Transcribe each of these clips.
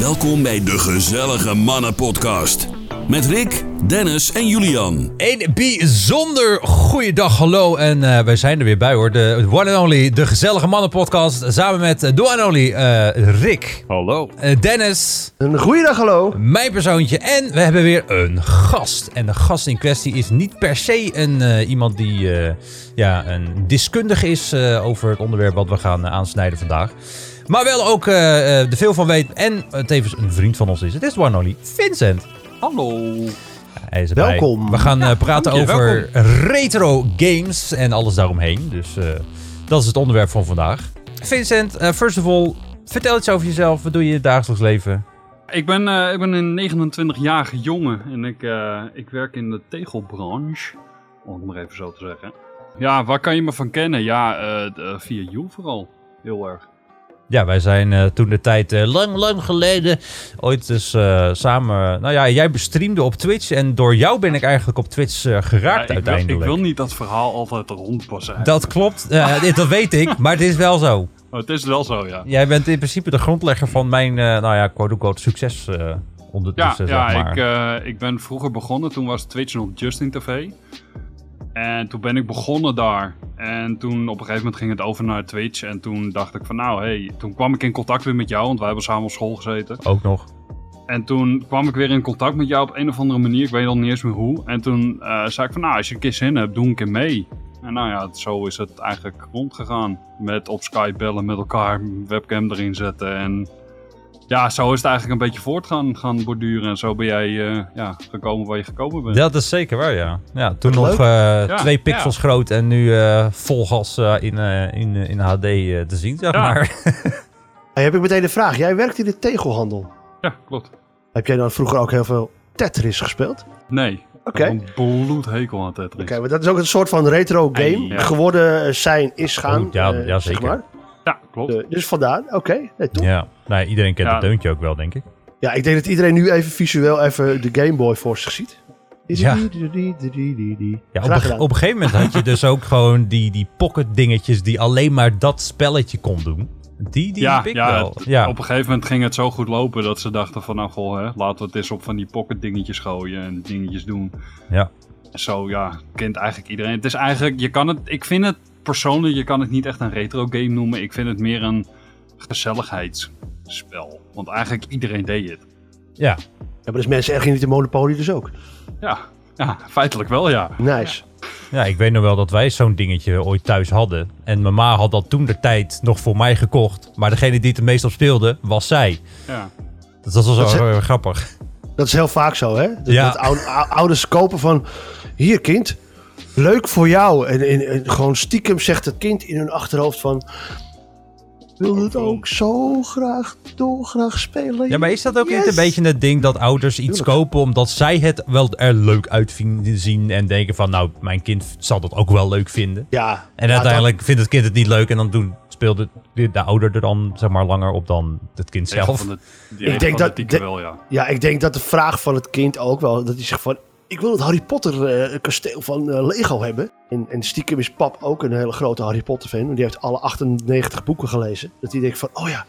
Welkom bij de Gezellige Mannen Podcast. Met Rick, Dennis en Julian. Een bijzonder goede dag, hallo. En eh, wij zijn er weer bij hoor. De one and only, de Gezellige Mannen podcast. Samen met de one and only eh, Rick, Hallo. eh, Dennis, Een goeiedag, hallo. mijn persoontje. En we hebben weer een gast. En de gast in kwestie is niet per se een, eh, iemand die eh, ja, een deskundige is eh, over het onderwerp wat we gaan aansnijden vandaag. Maar wel ook eh, eh, er veel van weet. En uh, tevens een vriend van ons is. Het is de one only Vincent. Hallo. Hij is erbij. Welkom. We gaan eh, praten je, over retro games en alles daaromheen. Dus eh, dat is het onderwerp van vandaag. Vincent, eh, first of all, vertel iets over jezelf. Wat doe je in het dagelijks leven? Ik ben, eh, ik ben een 29-jarige jongen en ik, eh, ik werk in de tegelbranche. Om het maar even zo te zeggen. Ja, waar kan je me van kennen? Ja, eh, de- via You vooral. Heel erg. Ja, wij zijn eh, toen de tijd eh, lang, lang geleden ooit dus samen... Nou ja, jij bestreamde op Twitch en door jou ben ik eigenlijk op Twitch Ja, geraakt wil, uiteindelijk. ik wil niet dat verhaal altijd rondpassen. Dat klopt, dit- dat weet ik, maar het is wel zo. Oh, het is wel zo, ja. Jij bent in principe de grondlegger van mijn, nou ja, quote-unquote succes eh Ja, ondertussen, ja zeg maar. ik, ik ben vroeger begonnen. Toen was Twitch nog Justin TV. En toen ben ik begonnen daar. En toen op een gegeven moment ging het over naar Twitch. En toen dacht ik van nou, hey, toen kwam ik in contact weer met jou. Want wij hebben samen op school gezeten. Ook nog. En toen kwam ik weer in contact met jou op een of andere manier. Ik weet al niet eens meer hoe. En toen eh, zei ik van nou, als je een keer zin hebt, doe een keer mee. En nou ja, zo is het eigenlijk rondgegaan. Met op Skype bellen met elkaar, webcam erin zetten. En ja, zo is het eigenlijk een beetje voort gaan, gaan borduren. En zo ben jij eh, ja, gekomen waar je gekomen bent. Dat is zeker waar, ja. ja toen nog eh, Ja, twee pixels groot en nu eh, vol gas eh, in, eh, in, in HD eh, te zien, zeg Ja. maar. Hey, heb ik meteen een vraag. Jij werkt in de tegelhandel. Ja, klopt. Heb jij dan vroeger ook heel veel Tetris gespeeld? Nee. Oké. Ik heb Een bloedhekel aan Tetris. Oké, maar dat is ook een soort van retro game Ja. geworden zijn, is gaan. Oh, ja, ja, zeg zeker. maar. Ja, klopt. Dus vandaar, oké. Nee, top. Ja. Ja, nou, iedereen kent Ja. het deuntje ook wel, denk ik. ik denk dat iedereen nu even visueel even de Game Boy voor zich ziet. Ja. Ja. Ja, op, een- op een gegeven moment had je dus ook gewoon die, die pocket dingetjes die alleen maar dat spelletje kon doen. Die, die ja, heb ik ja, wel. het- Ja, op een gegeven moment ging het zo goed lopen dat ze dachten van nou goh, hè, laten we het eens op van die pocket dingetjes gooien en dingetjes doen. ja. En zo ja, kent eigenlijk iedereen. Het is eigenlijk, je kan het, ik vind het persoonlijk, je kan het niet echt een retro game noemen. Ik vind het meer een gezelligheidsspel. Want eigenlijk iedereen deed het. ja. Ja, maar dus mensen erg niet de Monopoly dus ook. Ja, ja feitelijk wel ja. Nice. Ja, ik weet nog wel dat wij zo'n dingetje ooit thuis hadden. En mijn ma had dat toen de tijd nog voor mij gekocht. Maar degene die het het meest op speelde, was zij. ja. Dus dat was Dat wel is- grappig. Dat is heel vaak zo, hè? Dat, Ja. dat ou- ou- ouders kopen van... Hier, kind. Leuk voor jou. En, en, en gewoon stiekem zegt het kind in hun achterhoofd van... Ik wil het ook zo graag, dolgraag spelen. Ja, maar is dat ook niet een beetje het ding dat ouders iets Tuurlijk. kopen omdat zij het wel er leuk uit vinden- zien en denken van nou, mijn kind zal dat ook wel leuk vinden. Ja. En ja, uiteindelijk vindt het kind het niet leuk en dan doen, speelt de, de, de ouder er dan zeg maar langer op dan het kind zelf. de, Ik denk dat- de wel ja. ja, ik denk dat de vraag van het kind ook wel... Dat hij zegt van... Ik wil het Harry Potter eh, kasteel van eh, Lego hebben. En, en stiekem is pap ook een hele grote Harry Potter fan. Want die heeft alle 98 boeken gelezen. Dat hij denkt van... Oh ja,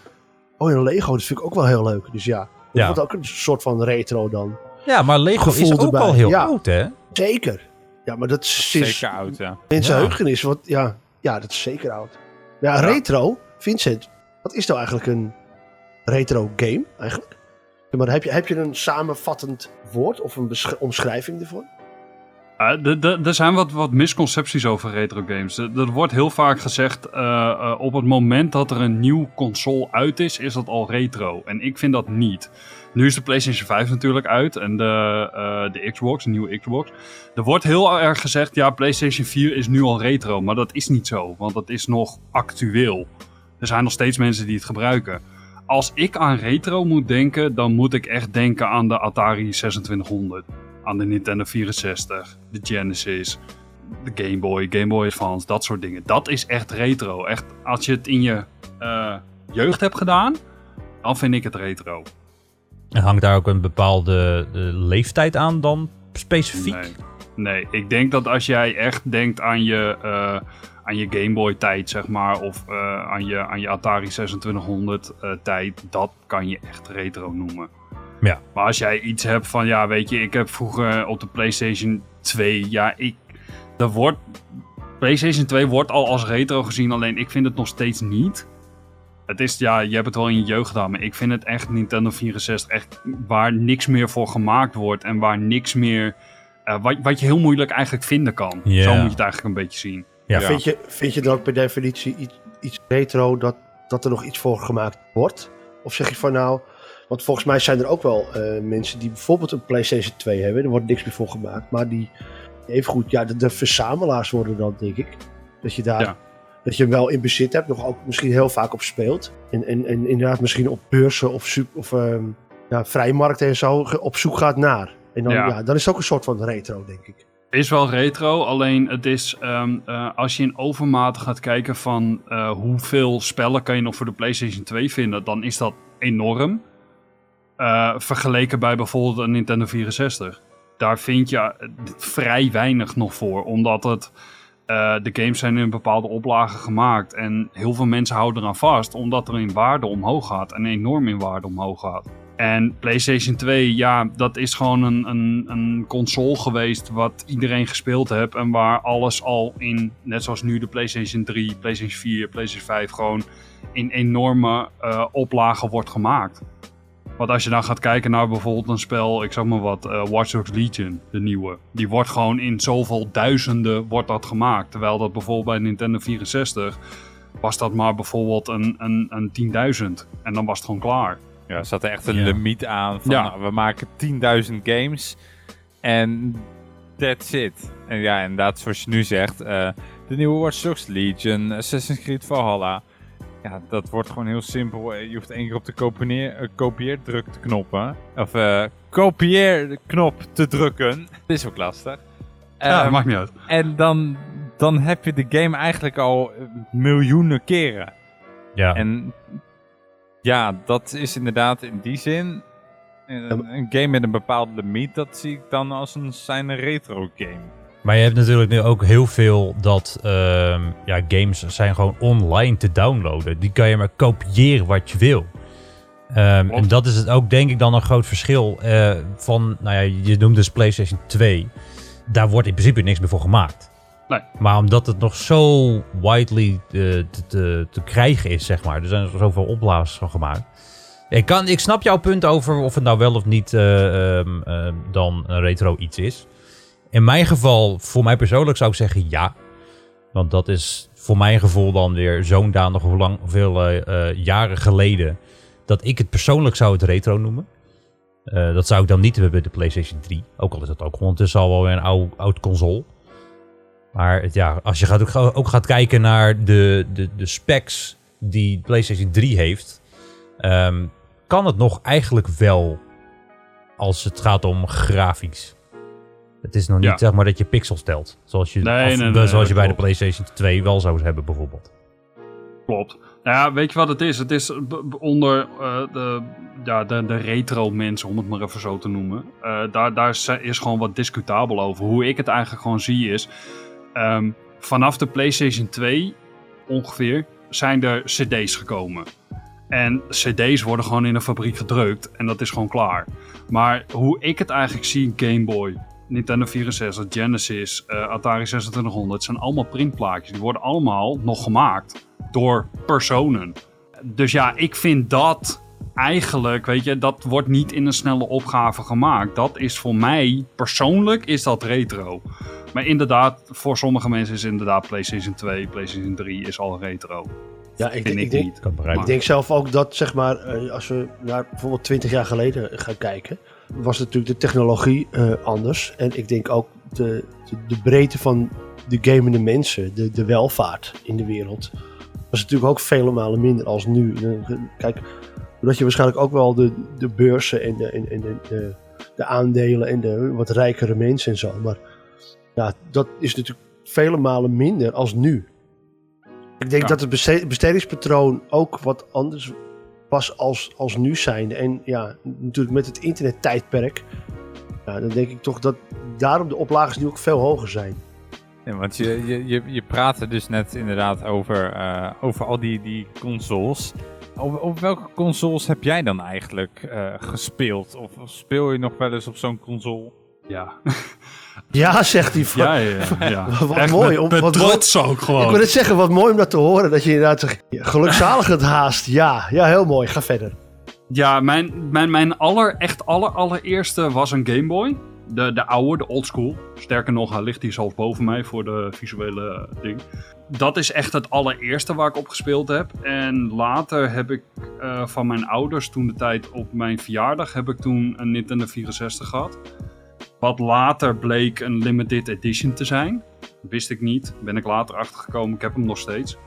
oh ja, Lego, dat vind ik ook wel heel leuk. Dus ja, dat Ja. wordt ook een soort van retro dan. Ja, maar Lego is ook erbij. al heel Ja. oud hè? Zeker. Ja, maar dat is Zeker oud, ja. mensen Ja. heugenis. Wat, ja, ja, dat is zeker oud. Ja, retro, Vincent. Wat is nou eigenlijk een retro game eigenlijk? Maar heb je, heb je een samenvattend woord of een omschrijving ervoor? D- Er zijn wat, wat misconcepties over retro games. Er er wordt heel vaak gezegd, eh, eh, op het moment dat er een nieuw console uit is, is dat al retro. En ik vind dat niet. Nu is de PlayStation 5 natuurlijk uit en de, eh, de Xbox, de nieuwe Xbox. Er wordt heel erg gezegd, ja, PlayStation 4 is nu al retro. Maar dat is niet zo, want dat is nog actueel. Er zijn nog steeds mensen die het gebruiken. Als ik aan retro moet denken, dan moet ik echt denken aan de Atari 2600 aan de Nintendo 64, de Genesis, de Game Boy, Game Boy Advance, dat soort dingen. Dat is echt retro. Echt, als je het in je eh, jeugd hebt gedaan, dan vind ik het retro. En hangt daar ook een bepaalde eh, leeftijd aan dan specifiek? Nee. nee, ik denk dat als jij echt denkt aan je, eh, aan je Game Boy tijd, zeg maar, of eh, aan, je, aan je Atari 2600 eh, tijd, dat kan je echt retro noemen. Ja. Maar als jij iets hebt van, ja, weet je, ik heb vroeger op de PlayStation 2, ja, ik, dat wordt, PlayStation 2 wordt al als retro gezien, alleen ik vind het nog steeds niet. Het is, ja, je hebt het wel in je jeugd gedaan, maar ik vind het echt Nintendo 64 echt waar niks meer voor gemaakt wordt en waar niks meer, eh, wat, wat je heel moeilijk eigenlijk vinden kan. Ja. Zo moet je het eigenlijk een beetje zien. Ja. Vind, je, vind je dan ook per definitie iets, iets retro dat, dat er nog iets voor gemaakt wordt? Of zeg je van nou, want volgens mij zijn er ook wel eh, mensen die bijvoorbeeld een PlayStation 2 hebben, er wordt niks meer voor gemaakt, maar die even goed, ja, de, de verzamelaars worden dan, denk ik. Dat je daar, Ja. dat je hem wel in bezit hebt, nog ook misschien heel vaak op speelt. En, en, en inderdaad misschien op beurzen of, of ehm, ja, vrijmarkten en zo op zoek gaat naar. En dan, Ja. ja. dan is het ook een soort van retro, denk ik. Is wel retro, alleen het is ehm, eh, als je in overmate gaat kijken van eh, hoeveel spellen kan je nog voor de PlayStation 2 vinden, dan is dat enorm. Eh, vergeleken bij bijvoorbeeld een Nintendo 64. Daar vind je vrij weinig nog voor, omdat het, de games zijn in bepaalde oplage gemaakt. En heel veel mensen houden eraan vast, omdat er in waarde omhoog gaat en enorm in waarde omhoog gaat. En PlayStation 2, ja, dat is gewoon een, een, een console geweest wat iedereen gespeeld heeft. En waar alles al in, net zoals nu de PlayStation 3, PlayStation 4, PlayStation 5, gewoon in enorme eh, oplagen wordt gemaakt. Want als je dan gaat kijken naar bijvoorbeeld een spel, ik zeg maar wat, eh Watch Dogs Legion, de nieuwe. Die wordt gewoon in zoveel duizenden wordt dat gemaakt. Terwijl dat bijvoorbeeld bij Nintendo 64 was dat maar bijvoorbeeld een, een, een 10.000. En dan was het gewoon klaar. Ja, er zat er echt een limiet aan van nou, we maken 10.000 games en that's it. En ja, inderdaad, zoals je nu zegt, eh, de nieuwe Watch Dogs Legion, Assassin's Creed Valhalla. Ja, dat wordt gewoon heel simpel. Eh, Je hoeft één keer op de kopieer, eh, kopieerdruk te knoppen. Of eh kopieerknop te drukken. Dat is ook lastig. Ja, Ehm, maakt niet uit. en dan, dan heb je de game eigenlijk al eh, miljoenen keren. Ja. En ja, dat is inderdaad in die zin. Een, een game met een bepaalde limiet, dat zie ik dan als een zijn retro game. Maar je hebt natuurlijk nu ook heel veel dat ehm, ja, games zijn gewoon online te downloaden. Die kan je maar kopiëren wat je wil. Ehm, en dat is het ook denk ik dan een groot verschil eh, van, nou ja, je noemt dus PlayStation 2. Daar wordt in principe niks meer voor gemaakt. Maar omdat het nog zo widely eh, te, te, te krijgen is, zeg maar. Er zijn zoveel opblazers van gemaakt. Ik, kan, ik snap jouw punt over of het nou wel of niet eh, ehm, ehm, dan een retro iets is. In mijn geval, voor mij persoonlijk zou ik zeggen ja. Want dat is voor mijn gevoel dan weer zo'n danig hoe lang, veel eh, jaren geleden. Dat ik het persoonlijk zou het retro noemen. Dat zou ik dan niet hebben bij de PlayStation 3. Ook al is het ook ondertussen al wel weer een oud, oud console. Maar het, ja, als je gaat, ook, ook gaat kijken naar de, de, de specs die PlayStation 3 heeft. ehm, kan het nog eigenlijk wel als het gaat om grafisch. Het is nog niet Ja. zeg maar dat je pixels telt. Zoals je, Nee, of- nee, nee, zoals je bij de. PlayStation 2 wel zou hebben bijvoorbeeld. Klopt. Nou ja, weet je wat het is? Het is onder eh, de, ja, de, de retro mensen, om het maar even zo te noemen. Eh, daar daar is, is gewoon wat discutabel over. Hoe ik het eigenlijk gewoon zie is... ehm, vanaf de PlayStation 2 ongeveer zijn er cd's gekomen. En cd's worden gewoon in een fabriek gedrukt en dat is gewoon klaar. Maar hoe ik het eigenlijk zie, Game Boy, Nintendo 64, Genesis, eh, Atari 2600, zijn allemaal printplaatjes. Die worden allemaal nog gemaakt door personen. Dus ja, ik vind dat eigenlijk, weet je, dat wordt niet in een snelle opgave gemaakt. Dat is voor mij persoonlijk is dat retro. Maar inderdaad, voor sommige mensen is inderdaad PlayStation 2, PlayStation 3 is al retro. Ja, ik, denk- ik, denk, niet. Kan. Ik denk zelf ook dat, zeg maar, eh, als we naar bijvoorbeeld 20 jaar geleden gaan kijken, was natuurlijk de technologie eh, anders. En ik denk ook de, de, de breedte van de gamende mensen, de, de welvaart in de wereld, was natuurlijk ook vele malen minder als nu. Kijk, doordat je waarschijnlijk ook wel de, de beurzen en, de, en, de, de aandelen en de wat rijkere mensen en zo. Maar ja, dat is natuurlijk vele malen minder als nu. Ik denk Ja. dat het beste- bestedingspatroon ook wat anders was als, als nu zijn. En ja, natuurlijk met het internettijdperk. Ja, dan denk ik toch dat daarom de oplages nu ook veel hoger zijn. Ja, want je, je, je, je praatte dus net inderdaad over, eh, over al die, die consoles. Op, op welke consoles heb jij dan eigenlijk eh, gespeeld? Of speel je nog wel eens op zo'n console? Ja, Ja, zegt hij. Van, ja, ja. ja. Wat Echt mooi, Met, om- met wat trots ook Ik gewoon. wil net zeggen, wat mooi om dat te horen. Dat je inderdaad zegt, gelukzalig het haast. Ja, ja, heel mooi. Ga verder. Ja, mijn, mijn, mijn aller, echt aller, allereerste was een Game Boy. De, de oude, de old school. Sterker nog, hij ligt hier zelfs boven mij voor de visuele ding. Dat is echt het allereerste waar ik op gespeeld heb. En later heb ik eh, van mijn ouders toen de tijd op mijn verjaardag... heb ik toen een Nintendo 64 gehad. Wat later bleek een limited edition te zijn. Wist ik niet. Ben ik later achtergekomen. Ik heb hem nog steeds.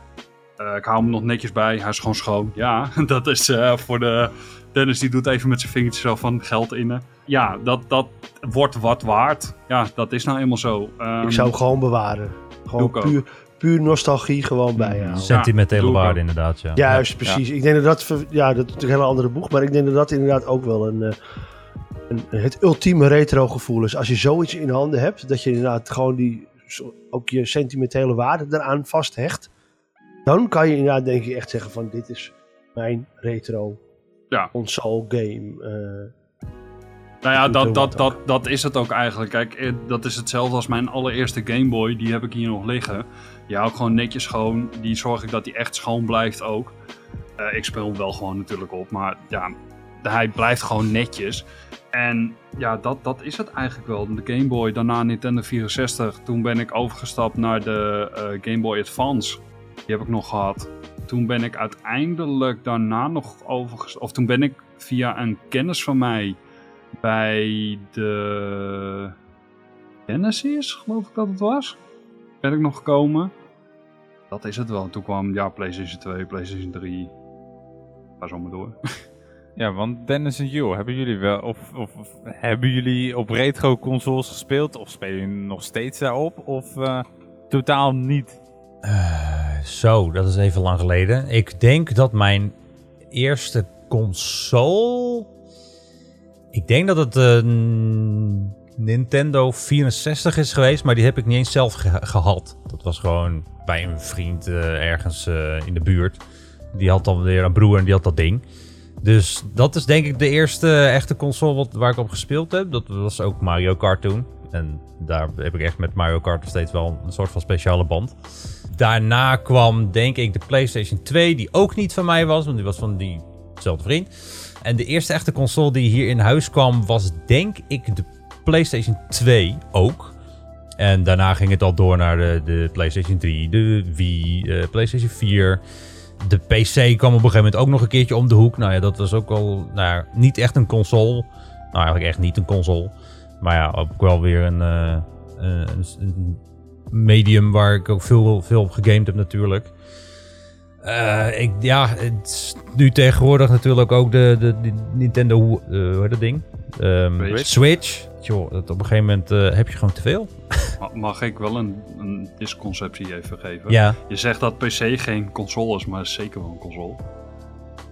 Eh, ik hou hem nog netjes bij. Hij is gewoon schoon. Ja, dat is eh, voor de... Dennis die doet even met zijn vingertjes zo van geld innen. Ja, dat, dat wordt wat waard. Ja, dat is nou eenmaal zo. Ehm, Ik zou hem gewoon bewaren. Gewoon puur, puur nostalgie gewoon bijhouden. Sentimentele doe ik waarde inderdaad, ja. Juist, precies. Ik denk dat dat, ja, dat is natuurlijk een hele andere boeg, maar ik denk dat dat inderdaad ook wel een, eh, een, het ultieme retro gevoel is. Als je zoiets in handen hebt, dat je inderdaad gewoon die, ook je sentimentele waarde eraan vasthecht, dan kan je inderdaad denk ik echt zeggen van dit is mijn retro Ja. console game. eh. Nou ja, dat, dat, dat, dat is het ook eigenlijk. Kijk, eh, dat is hetzelfde als mijn allereerste Game Boy. Die heb ik hier nog liggen. Die hou ik gewoon netjes schoon. Die zorg ik dat die echt schoon blijft ook. Eh, ik speel hem wel gewoon natuurlijk op. Maar ja, hij blijft gewoon netjes. En ja, dat, dat is het eigenlijk wel. De Game Boy, daarna Nintendo 64. Toen ben ik overgestapt naar de eh, Game Boy Advance. Die heb ik nog gehad. Toen ben ik uiteindelijk daarna nog overgestapt. Of toen ben ik via een kennis van mij bij de Genesis, geloof ik dat het was. Ben ik nog gekomen. Dat is het wel. Toen kwam ja, PlayStation 2, PlayStation 3. Ga zo maar door. Ja, want Dennis en Joe, hebben jullie wel of, of, hebben jullie op retro consoles gespeeld of spelen jullie nog steeds daarop of eh, totaal niet? Eh, zo, dat is even lang geleden. Ik denk dat mijn eerste console. Ik denk dat het een Nintendo 64 is geweest, maar die heb ik niet eens zelf ge- gehad. Dat was gewoon bij een vriend eh, ergens eh, in de buurt. Die had dan weer een broer en die had dat ding. Dus dat is denk ik de eerste echte console wat, waar ik op gespeeld heb. Dat was ook Mario Kart toen. En daar heb ik echt met Mario Kart nog steeds wel een soort van speciale band. Daarna kwam denk ik de PlayStation 2, die ook niet van mij was, want die was van diezelfde vriend. En de eerste echte console die hier in huis kwam was denk ik de PlayStation 2 ook. En daarna ging het al door naar de, de PlayStation 3, de Wii, eh, PlayStation 4. De PC kwam op een gegeven moment ook nog een keertje om de hoek. Nou ja, dat was ook wel nou, ja, niet echt een console. Nou, eigenlijk echt niet een console. Maar ja, ook wel weer een, eh, een, een medium waar ik ook veel, veel op gegamed heb natuurlijk. Eh, ik, ja, het nu tegenwoordig natuurlijk ook de, de, de Nintendo, eh, hoe heet dat ding? Ehm, Switch. Switch. Joh, dat op een gegeven moment eh, heb je gewoon te veel. Ma- Mag ik wel een, een misconceptie even geven? Ja, Je zegt dat PC geen console is, maar is zeker wel een console.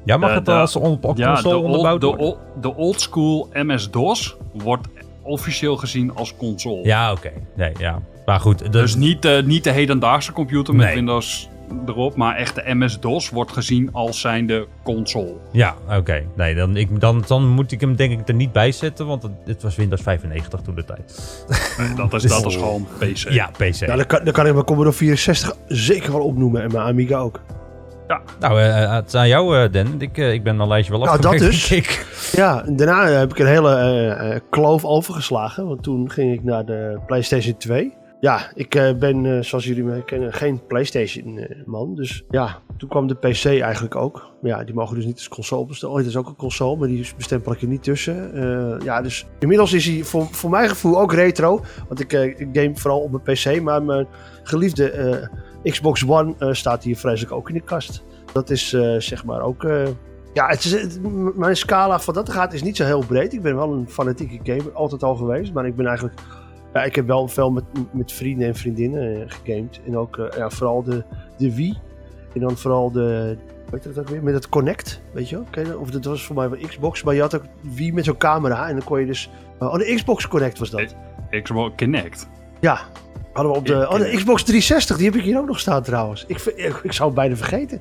ja mag De- het de- als on, op Ja, de console old, onderbouwd de, worden? old, de old school MS-DOS wordt officieel gezien als console. Ja, oké. Nee, ja. Maar goed. Dus niet, eh, niet de hedendaagse computer met Nee. Windows erop, maar echt de MS-DOS wordt gezien als zijnde console. Ja, oké. Nee, dan, ik, dan, dan moet ik hem denk ik er niet bij zetten, want het, het was Windows 95 toen de tijd. Dat is, dat is gewoon PC. Ja, PC. Nou, dan kan, dan kan ik mijn Commodore 64 zeker wel opnoemen en mijn Amiga ook. Nou, eh, het is aan jou, eh, Den. Ik, eh, ik ben mijn lijstje wel Nou, dat afgewerkt, dus. ik. Ja, daarna eh, heb ik een hele eh, eh, kloof overgeslagen. Want toen ging ik naar de PlayStation 2. Ja, ik eh, ben, eh, zoals jullie me kennen, geen PlayStation-man. dus ja, toen kwam de PC eigenlijk ook. Maar ja, die mogen dus niet als console bestellen. Oh, dat is ook een console, maar die bestempel ik er niet tussen. Eh, ja, dus inmiddels is hij voor, voor mijn gevoel ook retro. Want ik, ik game vooral op mijn PC. Maar mijn geliefde Xbox One staat hier vreselijk ook in de kast. Dat is zeg maar ook... ja, het is, mijn scala van dat gaat is niet zo heel breed. Ik ben wel een fanatieke gamer, altijd al geweest. Maar ik ben eigenlijk... Ja, ik heb wel veel met, met vrienden en vriendinnen eh, gegamed. En ook eh, ja, vooral de, de Wii. En dan vooral de... Weet je dat ook weer? Met het Connect, weet je wel? Of dat was voor mij wel Xbox. Maar je had ook Wii met zo'n camera. En dan kon je dus... oh, de Xbox Connect was dat. Xbox Kinect. Ja. Hadden we op de, oh, de Xbox 360, die heb ik hier ook nog staan trouwens. Ik, ik, ik zou het bijna vergeten.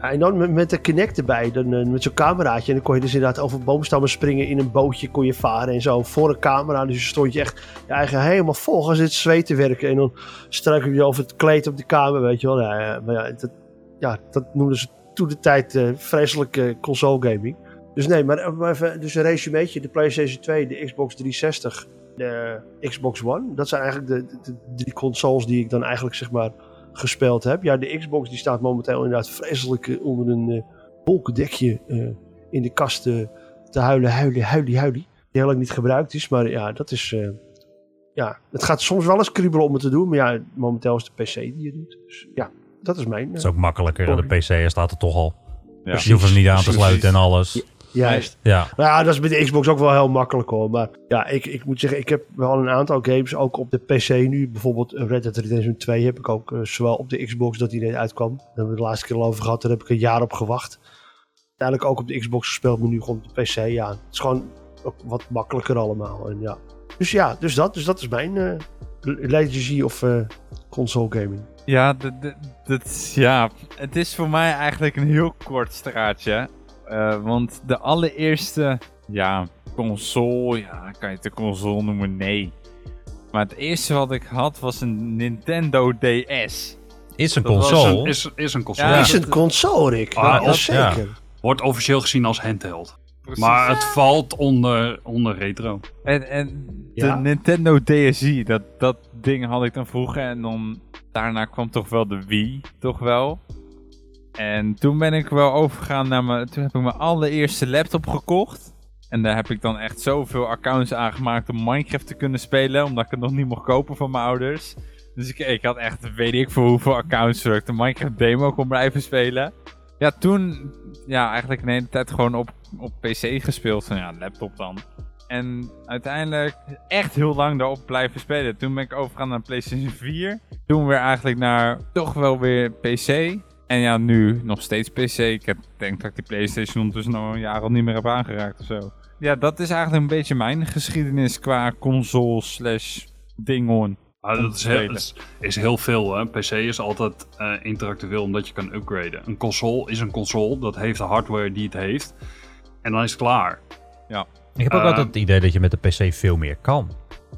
Ja, en dan met, de Kinect erbij, dan, eh, met zo'n cameraatje. En dan kon je dus inderdaad over boomstammen springen. In een bootje kon je varen en zo. Voor een camera. Dus je stond je echt je eigen helemaal vol gaan zitten zweet te werken. En dan struikel je over het kleed op de kamer, weet je wel. Ja, ja, maar ja, dat, ja, dat noemden ze toen de tijd eh vreselijke console gaming. Dus nee, maar, eh, even, dus een resumeetje. De PlayStation 2, de Xbox 360, de Xbox One. Dat zijn eigenlijk de, de drie consoles die ik dan eigenlijk zeg maar gespeeld heb. Ja, de Xbox die staat momenteel inderdaad vreselijk eh, onder een eh wolkendekje eh, in de kast te huilen, huilen, huilen, huilen. Die heel lang niet gebruikt is, maar ja, dat is... eh, ja, het gaat soms wel eens kriebelen om het te doen, maar ja, momenteel is de PC die het doet. Dus ja, dat is mijn... Eh, is ook makkelijker. De PC er staat er toch al. Ja. Dus je hoeft hem niet aan te Precies. sluiten en alles. Juist. Ja. Nou ja, dat is met de Xbox ook wel heel makkelijk hoor. Maar ja, ik, ik moet zeggen, ik heb wel een aantal games ook op de PC nu. Bijvoorbeeld Red Dead Redemption 2 heb ik ook eh, zowel op de Xbox dat die net uitkwam. Daar hebben we de laatste keer al over gehad. Daar heb ik een jaar op gewacht. Uiteindelijk ook op de Xbox gespeeld, maar nu gewoon op de PC. Ja, het is gewoon ook wat makkelijker allemaal. En ja. Dus ja, dus dat, dus dat is mijn eh legacy of eh, console gaming. Ja, dat ja, het is voor mij eigenlijk een heel kort straatje. Eh, want de allereerste, ja, console, ja, kan je het een console noemen? Nee. Maar het eerste wat ik had was een Nintendo DS. Is een Dat console. een- is, is een console. Ja, is een console, Rick. Ah, Ja, zeker. Wordt officieel gezien als handheld. Precies. Maar het valt onder, onder retro. En, en de Ja. Nintendo DSi, dat, dat ding had ik dan vroeger. En dan daarna kwam toch wel de Wii, toch wel. En toen ben ik wel overgegaan naar mijn... Toen heb ik mijn allereerste laptop gekocht. En daar heb ik dan echt zoveel accounts aangemaakt om Minecraft te kunnen spelen. Omdat ik het nog niet mocht kopen van mijn ouders. Dus ik, ik had echt, weet ik voor hoeveel accounts, ik de Minecraft demo kon blijven spelen. Ja, toen, ja, eigenlijk een hele tijd gewoon op, op PC gespeeld. Van ja, laptop dan. En uiteindelijk echt heel lang daarop blijven spelen. Toen ben ik overgegaan naar PlayStation 4. Toen weer eigenlijk naar toch wel weer PC. En ja, nu nog steeds PC. Ik heb, denk dat ik die PlayStation ondertussen al een jaar al niet meer heb aangeraakt of zo. Ja, dat is eigenlijk een beetje mijn geschiedenis qua console slash ding on. Ah, dat is heel, is, is heel veel. Hè? PC is altijd eh, interactueel omdat je kan upgraden. Een console is een console. Dat heeft de hardware die het heeft. En dan is het klaar. Ik heb ook Eh, altijd het idee dat je met de PC veel meer kan.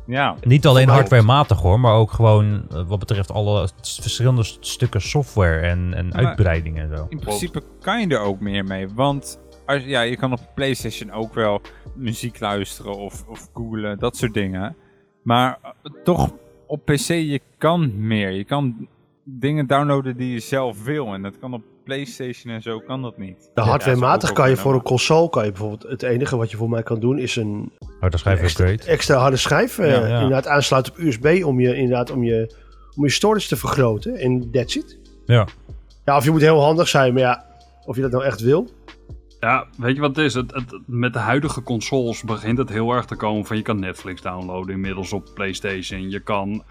Ja, Niet alleen hardwarematig hoor, maar ook gewoon eh, wat betreft alle verschillende st- stukken software en, en uitbreidingen en zo. in principe kan je er ook meer mee. Want als, ja, je kan op PlayStation ook wel muziek luisteren of, of googlen, dat soort dingen. Maar eh, toch op PC, je kan meer. Je kan dingen downloaden die je zelf wil. En dat kan op PlayStation en zo kan dat niet. De hardwarematig kan je voor een console, kan je bijvoorbeeld, het enige wat je voor mij kan doen is een Harde schijf extra, extra harde schijf Ja, ja. inderdaad aansluiten op USB om je, inderdaad, om je, om je storage te vergroten. En that's it. Ja. Ja, of je moet heel handig zijn, maar ja, of je dat nou echt wil. Ja, weet je wat het is? Het, het, met de huidige consoles begint het heel erg te komen van je kan Netflix downloaden inmiddels op PlayStation. Je kan,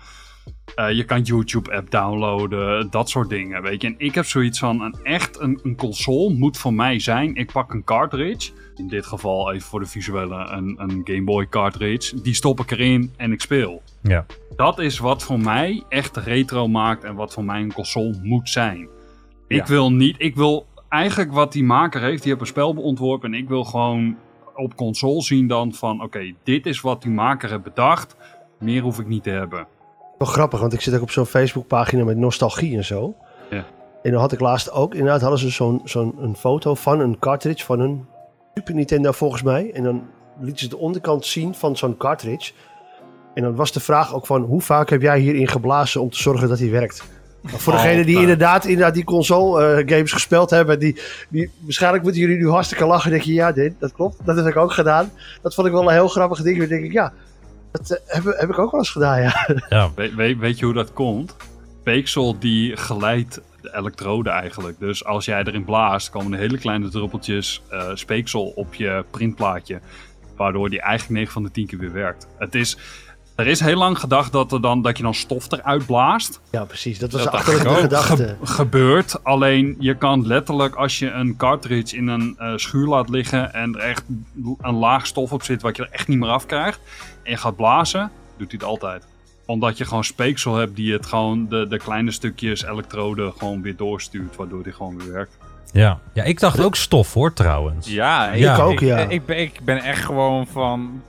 eh, je kan YouTube-app downloaden, dat soort dingen, weet je. En ik heb zoiets van, een echt een, een console moet voor mij zijn, ik pak een cartridge. In dit geval even voor de visuele een, een Game Boy cartridge. Die stop ik erin en ik speel. Ja. Dat is wat voor mij echt retro maakt en wat voor mij een console moet zijn. Ik Ja. wil niet, ik wil eigenlijk wat die maker heeft, die heeft een spel ontworpen en ik wil gewoon op console zien dan van oké, dit is wat die maker heeft bedacht, meer hoef ik niet te hebben. Wel grappig, want ik zit ook op zo'n Facebookpagina met nostalgie en zo. Ja. En dan had ik laatst ook, inderdaad hadden ze zo'n zo'n een foto van een cartridge van een Super Nintendo volgens mij. En dan lieten ze de onderkant zien van zo'n cartridge. En dan was de vraag ook van, hoe vaak heb jij hierin geblazen om te zorgen dat hij werkt? Maar voor degenen die Altijd. inderdaad, inderdaad die console eh, games gespeeld hebben, die, die, waarschijnlijk moeten jullie nu hartstikke lachen. denk je, ja, dit, dat klopt, dat heb ik ook gedaan. Dat vond ik wel een heel grappig ding. Dan denk ik, ja, dat eh, heb, heb ik ook wel eens gedaan, ja. Ja. We, weet, weet je hoe dat komt? Speeksel die geleidt de elektroden eigenlijk. Dus als jij erin blaast, komen er hele kleine druppeltjes eh, speeksel op je printplaatje. Waardoor die eigenlijk 9 van de 10 keer weer werkt. Het is, er is heel lang gedacht dat, er dan, dat je dan stof eruit blaast. Ja, precies. Dat was Dat de gedachte. ge- gebeurt. Alleen je kan letterlijk als je een cartridge in een eh, schuur laat liggen en er echt een laag stof op zit wat je er echt niet meer af krijgt. En je gaat blazen, doet hij het altijd. Omdat je gewoon speeksel hebt die het gewoon de, de kleine stukjes elektroden gewoon weer doorstuurt, waardoor die gewoon weer werkt. Ja. ja, ik dacht ook stof hoor trouwens. Ja, ik, Ja. ook, ja. Ik, ben, ik ben echt gewoon van...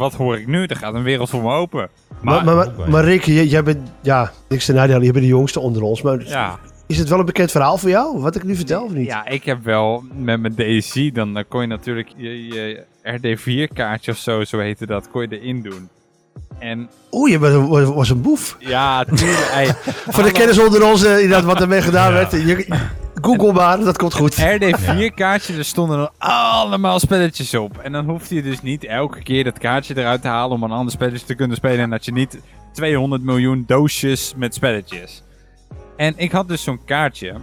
Wat hoor ik nu? Er gaat een wereld voor me open. Maar, Maar, Rick, jij, jij bent, ja, niks te nadelen, je bent de jongste onder ons. Maar Ja. is het wel een bekend verhaal voor jou, wat ik nu vertel of niet? Ja, ik heb wel met mijn DSC, dan, dan kon je natuurlijk je, je RD4-kaartje of zo, zo heette dat, kon je erin doen. En Oeh, je bent was- een boef. ja, tuurlijk. Voor de kennis onder ons, eh, inderdaad, wat ermee gedaan werd. Je, Google maar, dat komt goed. RD4-kaartje, er stonden dan allemaal spelletjes op. En dan hoefde je dus niet elke keer dat kaartje eruit te halen om een ander spelletje te kunnen spelen. En dat je niet 200 miljoen doosjes met spelletjes. En ik had dus zo'n kaartje.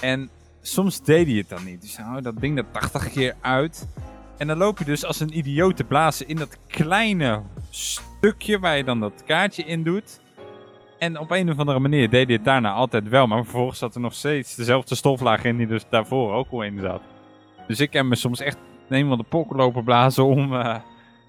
En soms deed hij het dan niet. Dus hou dat ding er 80 keer uit. En dan loop je dus als een idioot te blazen in dat kleine stukje waar je dan dat kaartje in doet. En op een of andere manier deed hij het daarna altijd wel. Maar vervolgens zat er nog steeds dezelfde stoflaag in die dus daarvoor ook al in zat. Dus ik heb me soms echt een van de pokken lopen blazen om, eh,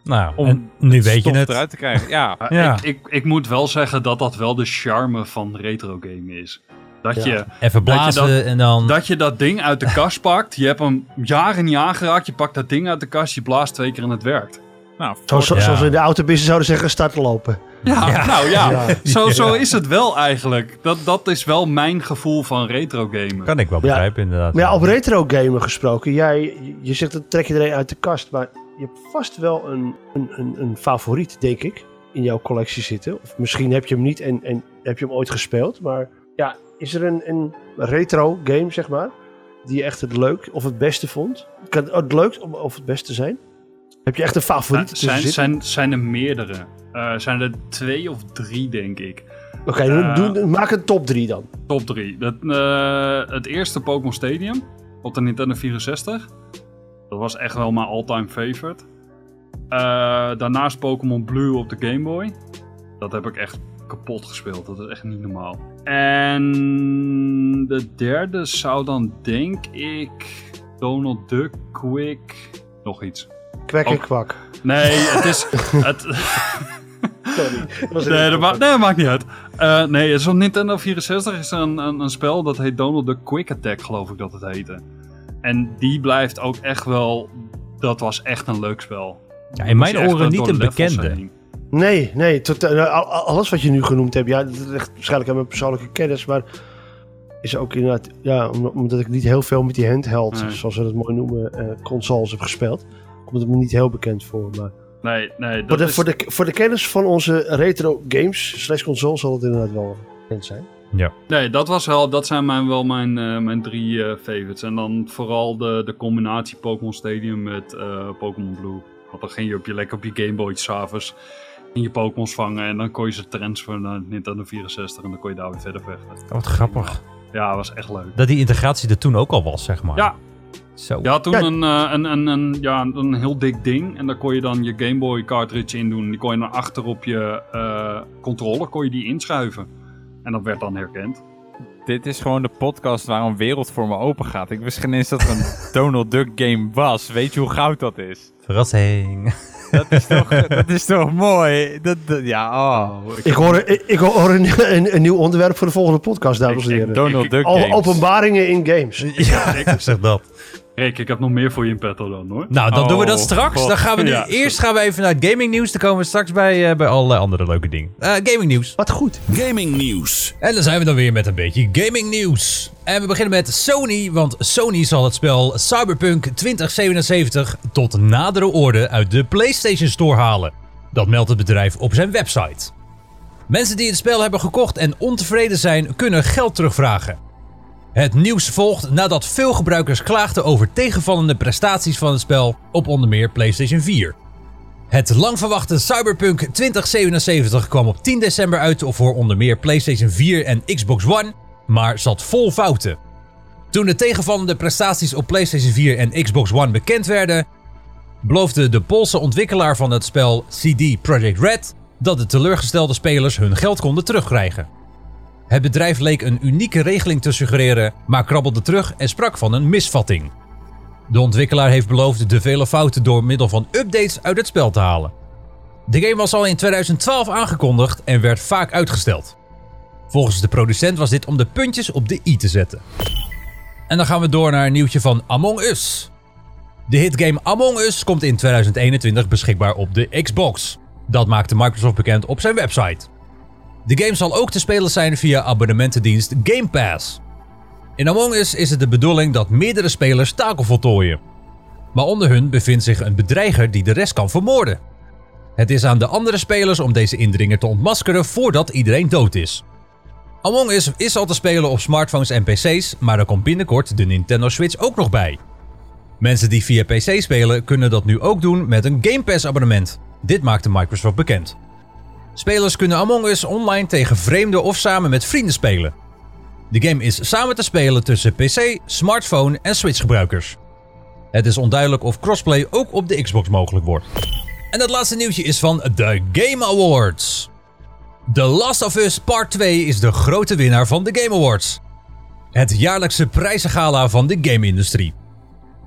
Nou, om en nu weet je stof het. eruit te krijgen. Ja, Ja. ik, ik, ik moet wel zeggen dat dat wel de charme van retro game is. Dat, Ja. je, Even Dat je blazen dat- en dan... dat je dat ding uit de kast pakt. Je hebt hem jaren niet aangeraakt. Je pakt dat ding uit de kast. Je blaast twee keer en het werkt. Nou, Zo, zo- Ja. Zoals we in de autobusiness zouden zeggen, start lopen. Ja, nou ja. Ja. Zo, zo Ja. is het wel eigenlijk. Dat, dat is wel mijn gevoel van retro gamen. Kan ik wel Ja. begrijpen inderdaad. Maar ja, op retro gamen gesproken, jij, je zegt dat trek je er een uit de kast, maar je hebt vast wel een, een, een, een favoriet, denk ik, in jouw collectie zitten. Of misschien heb je hem niet en, en heb je hem ooit gespeeld, maar ja, is er een, een retro game, zeg maar, die je echt het leuk of het beste vond? Kan het leukst of- of het beste zijn? Heb je echt een favoriet tussen zijn, zijn, zijn er meerdere. Eh, zijn er twee of drie, denk ik. Oké, eh, maak een top 3 dan. Top 3. Dat, eh, het eerste Pokémon Stadium op de Nintendo 64. Dat was echt wel mijn all-time favorite. Daarnaast Pokémon Blue op de Game Boy. Dat heb ik echt kapot gespeeld. Dat is echt niet normaal. En de derde zou dan denk ik Donald Duck, Quick, nog iets. Kwek en kwak. Nee, het is... het, Sorry. Dat Nee, dat, ma nee, dat maakt niet uit. Eh, nee, het is op Nintendo 64 is er een, een, een spel dat heet Donald Duck Quick Attack, geloof ik dat het heette. En die blijft ook echt wel... Dat was echt een leuk spel. Ja, in mijn oren niet een bekende. heen. Nee, nee. Tot, al- alles wat je nu genoemd hebt, ja, dat ligt waarschijnlijk aan mijn persoonlijke kennis, maar is ook inderdaad, ja, om- omdat ik niet heel veel met die handheld, Nee. zoals we dat mooi noemen, eh, consoles heb gespeeld, komt het me niet heel bekend voor. Maar Nee, nee. Dat voor, de, is, voor, de, voor de kennis van onze retro games slash consoles zal het inderdaad wel bekend zijn. Nee, dat, was wel, dat zijn mijn, wel mijn, eh, mijn drie eh, favorites. En dan vooral de, de combinatie Pokémon Stadium met eh, Pokémon Blue. Want dan ging je op je lekker op je Game Boy s'avonds in je Pokémons vangen. En dan kon je ze transferen naar Nintendo 64. En dan kon je daar weer verder vechten. Oh, wat grappig. Ja, was echt leuk. Dat die integratie er toen ook al was, zeg maar. Ja. Zo. Je had toen Ja. een, eh, een, een, een, ja, een heel dik ding. En daar kon je dan je Game Boy cartridge in doen. Die kon je dan achter op je eh, controller kon je die inschuiven. En dat werd dan herkend. dit is gewoon de podcast waar een wereld voor me open gaat. Ik wist geen eens dat er een Donald Duck game was. Weet je hoe goud dat is? Verrassing. Dat is toch, dat is toch mooi? Dat, dat- ja, oh. Ik hoor, ik, ik hoor een, een, een nieuw onderwerp voor de volgende podcast, dames en Ik- ik- heren. Donald ik- Duck games. openbaringen in games. ja, zeg dat. Rick, ik heb nog meer voor je in petto dan hoor. Nou, dan doen we dat Oh, straks. God. Dan gaan we nu, Ja. eerst gaan we even naar het gaming nieuws. Dan komen we straks bij, eh, bij allerlei andere leuke dingen. Eh, gaming nieuws. Wat goed. Gaming nieuws. En dan zijn we dan weer met een beetje gaming nieuws. En we beginnen met Sony, want Sony zal het spel Cyberpunk 2077 tot nadere orde uit de PlayStation Store halen. Dat meldt het bedrijf op zijn website. Mensen die het spel hebben gekocht en ontevreden zijn, kunnen geld terugvragen. Het nieuws volgt nadat veel gebruikers klaagden over tegenvallende prestaties van het spel op onder meer PlayStation 4. Het lang verwachte Cyberpunk 2077 kwam op 10 december uit voor onder meer PlayStation 4 en Xbox One, maar zat vol fouten. Toen de tegenvallende prestaties op PlayStation 4 en Xbox One bekend werden, beloofde de Poolse ontwikkelaar van het spel CD Projekt Red dat de teleurgestelde spelers hun geld konden terugkrijgen. Het bedrijf leek een unieke regeling te suggereren, maar krabbelde terug en sprak van een misvatting. De ontwikkelaar heeft beloofd de vele fouten door middel van updates uit het spel te halen. De game was al in 2012 aangekondigd en werd vaak uitgesteld. Volgens de producent was dit om de puntjes op de i te zetten. En dan gaan we door naar een nieuwtje van Among Us. De hitgame Among Us komt in 2021 beschikbaar op de Xbox. Dat maakte Microsoft bekend op zijn website. De game zal ook te spelen zijn via abonnementendienst Game Pass. In Among Us is het de bedoeling dat meerdere spelers taken voltooien. Maar onder hun bevindt zich een bedreiger die de rest kan vermoorden. Het is aan de andere spelers om deze indringer te ontmaskeren voordat iedereen dood is. Among Us is al te spelen op smartphones en PC's, maar er komt binnenkort de Nintendo Switch ook nog bij. Mensen die via PC spelen kunnen dat nu ook doen met een Game Pass abonnement. Dit maakte Microsoft bekend. Spelers kunnen Among Us online tegen vreemden of samen met vrienden spelen. De game is samen te spelen tussen PC, smartphone en Switch gebruikers. Het is onduidelijk of crossplay ook op de Xbox mogelijk wordt. En het laatste nieuwtje is van de Game Awards. The Last of Us Part 2 is de grote winnaar van de Game Awards. Het jaarlijkse prijzengala van de game-industrie.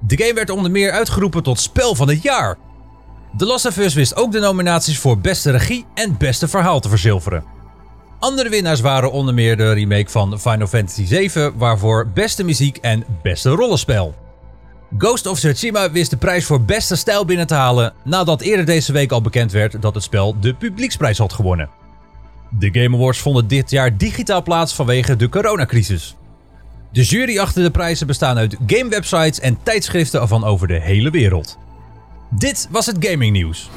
De game werd onder meer uitgeroepen tot spel van het jaar. The Last of Us wist ook de nominaties voor beste regie en beste verhaal te verzilveren. Andere winnaars waren onder meer de remake van Final Fantasy VII, waarvoor beste muziek en beste rollenspel. Ghost of Tsushima wist de prijs voor beste stijl binnen te halen nadat eerder deze week al bekend werd dat het spel de publieksprijs had gewonnen. De Game Awards vonden dit jaar digitaal plaats vanwege de coronacrisis. De jury achter de prijzen bestaan uit gamewebsites en tijdschriften van over de hele wereld. Dit was het gaming nieuws.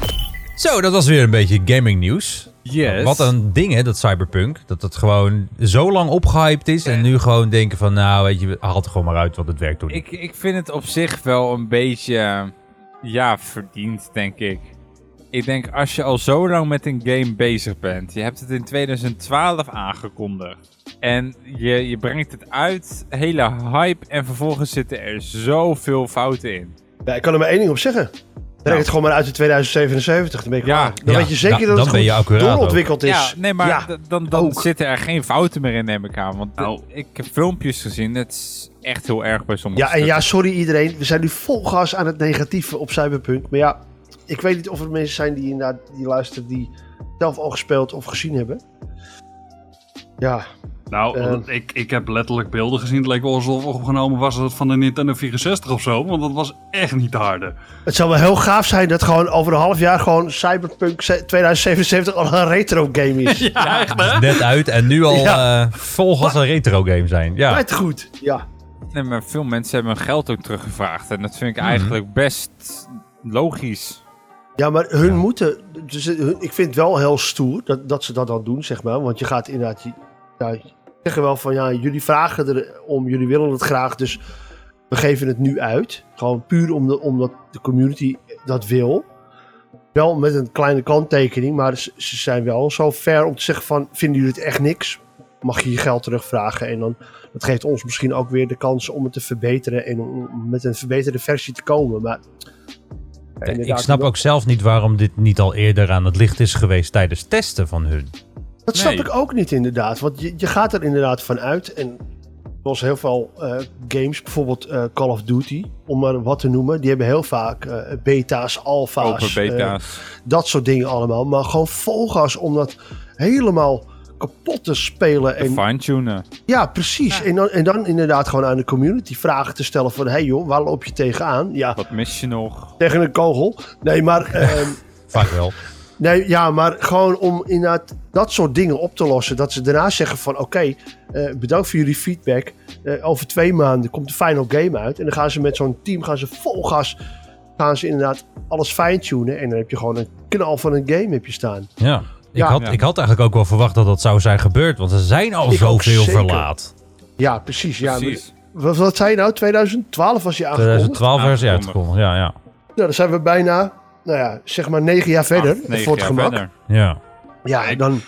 Zo, dat was weer een beetje gaming nieuws. Yes. Wat een ding hè, dat Cyberpunk. Dat het gewoon zo lang opgehyped is en nu gewoon denken van nou weet je, haal het gewoon maar uit wat het werkt doet. Ik, ik vind het op zich wel een beetje, ja, verdiend, denk ik. Ik denk, als je al zo lang met een game bezig bent, je hebt het in 2012 aangekondigd. En je, je brengt het uit, hele hype, en vervolgens zitten er zoveel fouten in. Ja, ik kan er maar één ding op zeggen. Breng het gewoon maar uit in 2077. Dan ben ik Ja. Dan ja, weet je zeker da- dat het je doorontwikkeld is. Ja, nee, maar Ja, dan, dan zitten er geen fouten meer in, neem ik aan. Want Nou. ik heb filmpjes gezien, het is echt heel erg bij sommige Ja, en ja, sorry iedereen. We zijn nu vol gas aan het negatieve op Cyberpunk. Maar ja, ik weet niet of er mensen zijn die inderdaad die luisteren die zelf al gespeeld of gezien hebben. Ja, Nou, Eh. ik, ik heb letterlijk beelden gezien. Het leek wel alsof opgenomen was het van de Nintendo 64 of zo. Want dat was echt niet te harde. het zou wel heel gaaf zijn dat gewoon over een half jaar gewoon Cyberpunk 2077 al een retro game is. ja. Ja, echt hè? Net uit en nu al Ja. eh, vol een retro game zijn. Ja. Lijkt goed. Ja. Nee, maar veel mensen hebben hun geld ook teruggevraagd. En dat vind ik Mhm. eigenlijk best logisch. Ja, maar hun Ja. moeten. Dus hun- ik vind het wel heel stoer dat, dat ze dat dan doen, zeg maar. Want je gaat inderdaad. je- zeggen wel van ja, jullie vragen erom, jullie willen het graag, dus we geven het nu uit. Gewoon puur om de, omdat de community dat wil. Wel met een kleine kanttekening, maar ze, ze zijn wel zo ver om te zeggen van vinden jullie het echt niks? Mag je je geld terugvragen en dan dat geeft ons misschien ook weer de kans om het te verbeteren en om met een verbeterde versie te komen. Maar ja, ik snap ook zelf niet waarom dit niet al eerder aan het licht is geweest tijdens testen van hun. Dat snap Nee. ik ook niet inderdaad. Want je, je gaat er inderdaad van uit. En zoals heel veel eh, games, bijvoorbeeld eh, Call of Duty, om maar wat te noemen. Die hebben heel vaak eh, beta's, alfa's, Open beta's. dat soort dingen allemaal. Maar gewoon volgas om dat helemaal kapot te spelen. en En, fine-tunen. ja, precies. En, dan, en dan inderdaad gewoon aan de community vragen te stellen van... hey joh, waar loop je tegenaan? Ja, Wat mis je nog? tegen een kogel. Nee, maar... ehm, Vaak wel. Nee, ja, maar gewoon om inderdaad dat soort dingen op te lossen. Dat ze daarna zeggen van oké, eh, bedankt voor jullie feedback. Eh, over twee maanden komt de final game uit. En dan gaan ze met zo'n team gaan ze vol gas. Gaan ze inderdaad alles fine-tunen. En dan heb je gewoon een knal van een game heb je staan. Ja. Ik, Ja. had, Ja. ik had eigenlijk ook wel verwacht dat dat zou zijn gebeurd, want ze zijn al Ik zoveel verlaat. Ja, precies. Ja, Precies. maar- wat, wat zei je nou? 2012 was je aangekondigd? 2012 werd ze Aangekondigd. uitgekomen, ja, ja. Nou, dan zijn we bijna, nou ja, zeg maar negen jaar verder. Acht, negen voor het jaar gemak. verder. ja. Ja, en dan...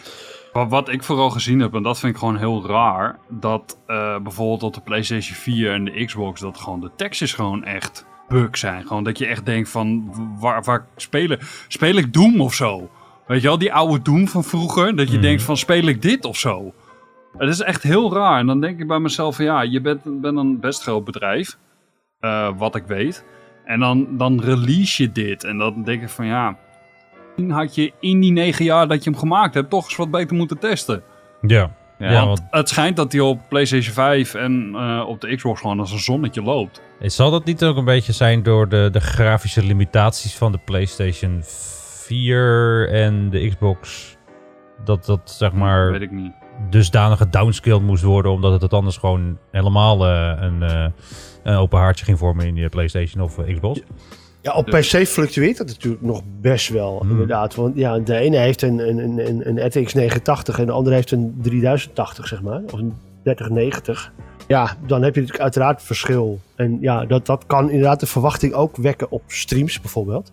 Wat ik vooral gezien heb, en dat vind ik gewoon heel raar, dat eh, bijvoorbeeld op de PlayStation 4 en de Xbox, dat gewoon de tekstjes gewoon echt bug zijn. Gewoon dat je echt denkt van, waar, waar spelen, speel ik Doom of zo? Weet je wel, die oude Doom van vroeger, dat je Mhm. denkt van, speel ik dit of zo? Het is echt heel raar. En dan denk ik bij mezelf van, ja, je bent, bent een best groot bedrijf, eh, wat ik weet. En dan, dan release je dit. En dan denk ik van, ja, had je in die negen jaar dat je hem gemaakt hebt toch eens wat beter moeten testen. Ja. Ja, Ja, Want want het schijnt dat hij op PlayStation 5 en eh, op de Xbox gewoon als een zonnetje loopt. zal dat niet ook een beetje zijn door de, de grafische limitaties van de PlayStation 4 en de Xbox? Dat dat zeg maar Weet ik niet. dusdanig gedownscaled moest worden, omdat het anders gewoon helemaal eh, een, eh, een open haartje ging vormen in je PlayStation of eh, Xbox. Ja, op PC fluctueert dat natuurlijk nog best wel, Hmm. inderdaad. Want ja, de ene heeft een, een, een, een- een RTX 980 en de andere heeft een 3080, zeg maar. Of een 3090. Ja, dan heb je natuurlijk uiteraard verschil. En ja, dat, dat kan inderdaad de verwachting ook wekken op streams bijvoorbeeld.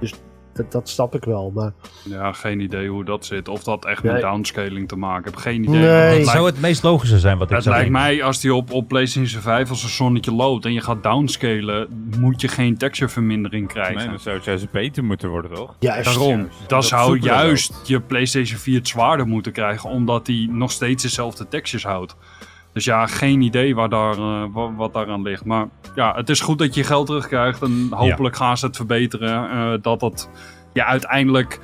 Dus dat, dat snap ik wel. Maar Ja, geen idee hoe dat zit. Of dat echt Nee. met downscaling te maken heeft. Geen idee. Nee. Het Dat lijkt- zou het meest logische zijn wat ik Het lijkt denken. mij, als die op, op PlayStation 5 als een zonnetje loopt en je gaat downscalen, moet je geen texturevermindering krijgen. Nee, dan zou het juist beter moeten worden, toch? juist. Daarom, juist. dat, Dat zou juist je PlayStation 4 het zwaarder moeten krijgen, omdat hij nog steeds dezelfde tekstjes houdt. Dus ja, geen idee waar daar, eh, wa- wat, daaraan ligt. Maar ja, het is goed dat je je geld terugkrijgt en hopelijk gaan ze het verbeteren. eh, dat het ja, uiteindelijk,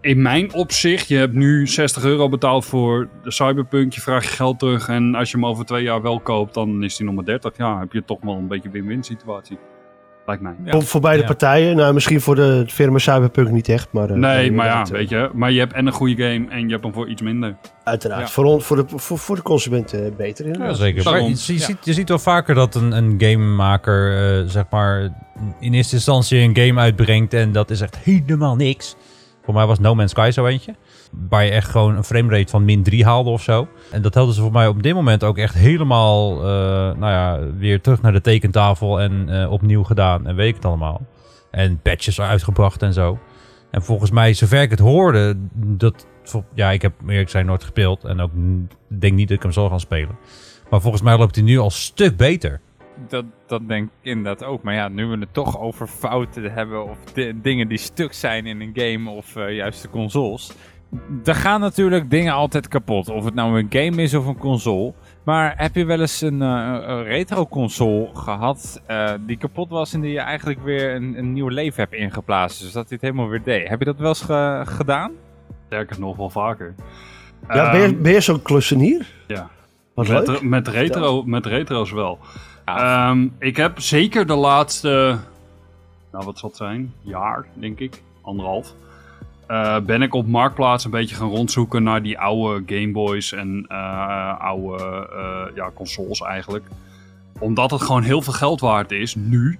in mijn opzicht, je hebt nu 60 euro betaald voor de Cyberpunk, je vraagt je geld terug en als je hem over twee jaar wel koopt, dan is die nog maar 30. Ja, heb je toch wel een beetje win-win situatie. Lijkt mij. Ja. Voor, beide Ja. partijen. Nou, misschien voor de firma Cyberpunk niet echt. Maar, eh, Nee, maar ja, eh, weet je. Maar je hebt en een goede game en je hebt hem voor iets minder. Uiteraard. Ja. Voor, on- voor, de, voor, voor de consument eh, beter. Ja, zeker. Maar je, je Ja. ziet, je ziet wel vaker dat een, een gamemaker, eh, zeg maar, in eerste instantie een game uitbrengt en dat is echt helemaal niks. Voor mij was No Man's Sky zo eentje. Waar je echt gewoon een framerate van min 3 haalde of zo. En dat hadden ze voor mij op dit moment ook echt helemaal, eh, nou ja, weer terug naar de tekentafel en eh, opnieuw gedaan. En weet ik het allemaal. En patches uitgebracht en zo. En volgens mij, zover ik het hoorde, dat, ja, ik heb eerlijk gezegd nooit gespeeld. En ook denk niet dat ik hem zal gaan spelen. Maar volgens mij loopt hij nu al stuk beter. Dat, dat denk ik inderdaad ook. Maar ja, nu we het toch over fouten hebben of di- dingen die stuk zijn in een game of eh, juist de consoles. Er gaan natuurlijk dingen altijd kapot. Of het nou een game is of een console. Maar heb je wel eens een, eh, een retro console gehad eh, die kapot was en die je eigenlijk weer een, een nieuw leven hebt ingeplaatst? Dus dat hij het helemaal weer deed. Heb je dat wel eens ge- gedaan? Sterker nog wel vaker. Ja, ben, je, Ehm, ben je zo'n klussenier? ja. Wat Met, leuk. met, retro, met retro's wel. Ja. Ehm, ik heb zeker de laatste, nou wat zal het zijn, jaar denk ik, anderhalf. Eh, ben ik op Marktplaats een beetje gaan rondzoeken naar die oude Game Boys en eh, oude eh, ja, consoles eigenlijk. Omdat het gewoon heel veel geld waard is, nu.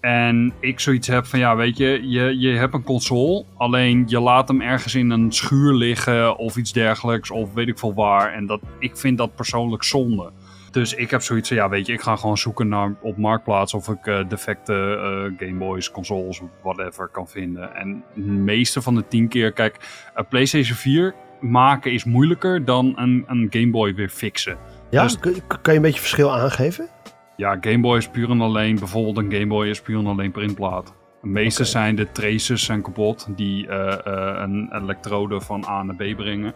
En ik zoiets heb van, ja weet je, je, je hebt een console, alleen je laat hem ergens in een schuur liggen of iets dergelijks, of weet ik veel waar. En dat, ik vind dat persoonlijk zonde. Dus ik heb zoiets van, ja weet je, ik ga gewoon zoeken naar, op Marktplaats of ik eh, defecte eh Game Boys, consoles, whatever kan vinden. En de meeste van de tien keer, kijk, een PlayStation 4 maken is moeilijker dan een, een Game Boy weer fixen. Ja, dus- kun, kan je een beetje verschil aangeven? Ja, Game Boy is puur en alleen, bijvoorbeeld een Game Boy is puur en alleen printplaat. De meeste zijn de traces zijn kapot, die eh, een elektrode van A naar B brengen.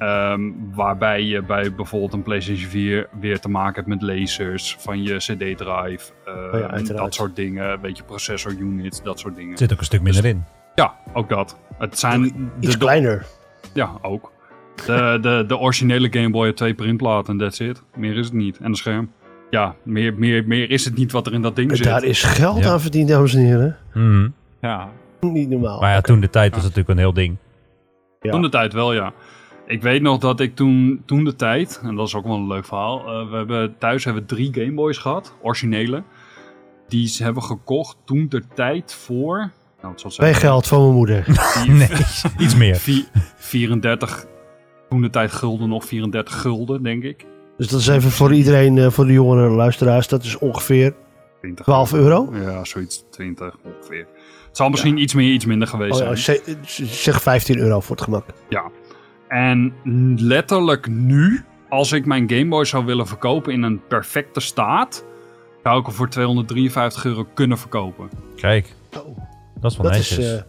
Ehm, waarbij je bij bijvoorbeeld een PlayStation 4 weer te maken hebt met lasers van je CD-drive. eh, Oh ja, uiteraard. dat soort dingen, een beetje processor units, dat soort dingen. Er zit ook een stuk minder in. Ja, ook dat. Het zijn Iets de, kleiner. ja, ook. De, de, de originele Game Boy heeft twee printplaten en that's it. Meer is het niet. En een scherm. Ja, meer, meer, meer is het niet wat er in dat ding zit. Daar is geld Ja. aan verdiend, dames en heren. Mhm. Ja. Niet normaal. Maar ja, toen de tijd was natuurlijk een heel ding. Ja. Toen de tijd wel, ja. Ik weet nog dat ik toen, toen de tijd, en dat is ook wel een leuk verhaal. eh, we hebben, thuis hebben we drie Game Boys gehad, originele. Die ze hebben gekocht toen de tijd voor. Nou, het zal Bij geld van mijn moeder. vier- Nee, iets meer. vier- 34. Toen de tijd gulden nog 34 gulden, denk ik. Dus dat is even voor iedereen, eh, voor de jongere luisteraars. Dat is ongeveer 20 12 euro. Ja, zoiets 20 ongeveer. Het zal misschien iets meer, iets minder geweest Oh, zijn. ja, ze- zeg 15 euro voor het gemak. En letterlijk nu, als ik mijn Game Boy zou willen verkopen in een perfecte staat, zou ik hem voor 253 euro kunnen verkopen. Kijk, Oh, dat is wel dat netjes. is, eh,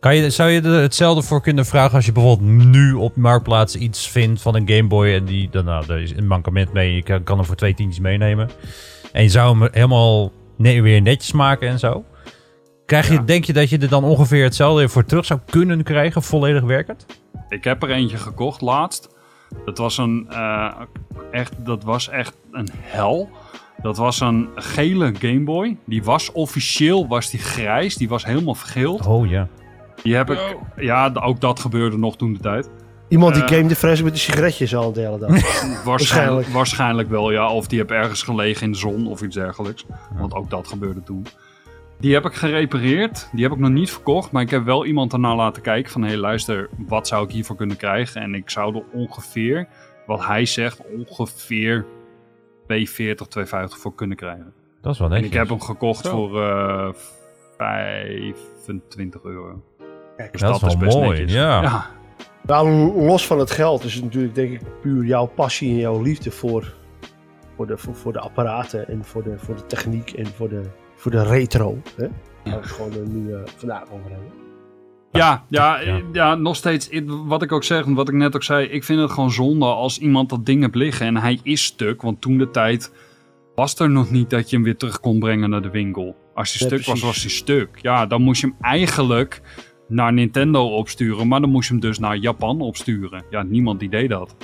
kan je, zou je er hetzelfde voor kunnen vragen als je bijvoorbeeld nu op Marktplaats iets vindt van een Game Boy en die, dan, nou, er is een mankement mee, je kan, kan hem voor twee tientjes meenemen. En je zou hem helemaal ne- weer netjes maken en zo. Krijg je, Ja. Denk je dat je er dan ongeveer hetzelfde weer voor terug zou kunnen krijgen, volledig werkend? Ik heb er eentje gekocht laatst. Dat was een eh, echt, dat was echt een hel. Dat was een gele Game Boy. Die was officieel was die grijs. Die was helemaal vergeeld. Oh ja. Die heb ik. Ja, ook dat gebeurde nog toen de tijd. Iemand die Eh. game de fles met de sigaretjes al de hele dag. Waarschijnlijk, waarschijnlijk wel, ja. Of die heb ergens gelegen in de zon of iets dergelijks. Want ook dat gebeurde toen. Die heb ik gerepareerd. Die heb ik nog niet verkocht. Maar ik heb wel iemand ernaar laten kijken van... Hé, hey, luister, wat zou ik hiervoor kunnen krijgen? En ik zou er ongeveer, wat hij zegt, ongeveer 240, 250 voor kunnen krijgen. Dat is wel En netjes. ik heb hem gekocht Zo. voor eh 25 euro. Dus dat is wel mooi. Ja. ja. Nou, los van het geld is het natuurlijk denk ik puur jouw passie en jouw liefde voor, voor, de, voor, voor de apparaten en voor de, voor de techniek en voor de, voor de retro. Hè? Waar we het gewoon eh, nu eh, vandaag over hebben. Ja, ja, Ja. ja. nog steeds. Wat ik ook zeg, en wat ik net ook zei. Ik vind het gewoon zonde als iemand dat ding hebt liggen en hij is stuk. Want toen de tijd was er nog niet dat je hem weer terug kon brengen naar de winkel. Als hij Ja, stuk was, was hij stuk. Ja, dan moest je hem eigenlijk naar Nintendo opsturen. Maar dan moest je hem dus naar Japan opsturen. Ja, niemand die deed dat.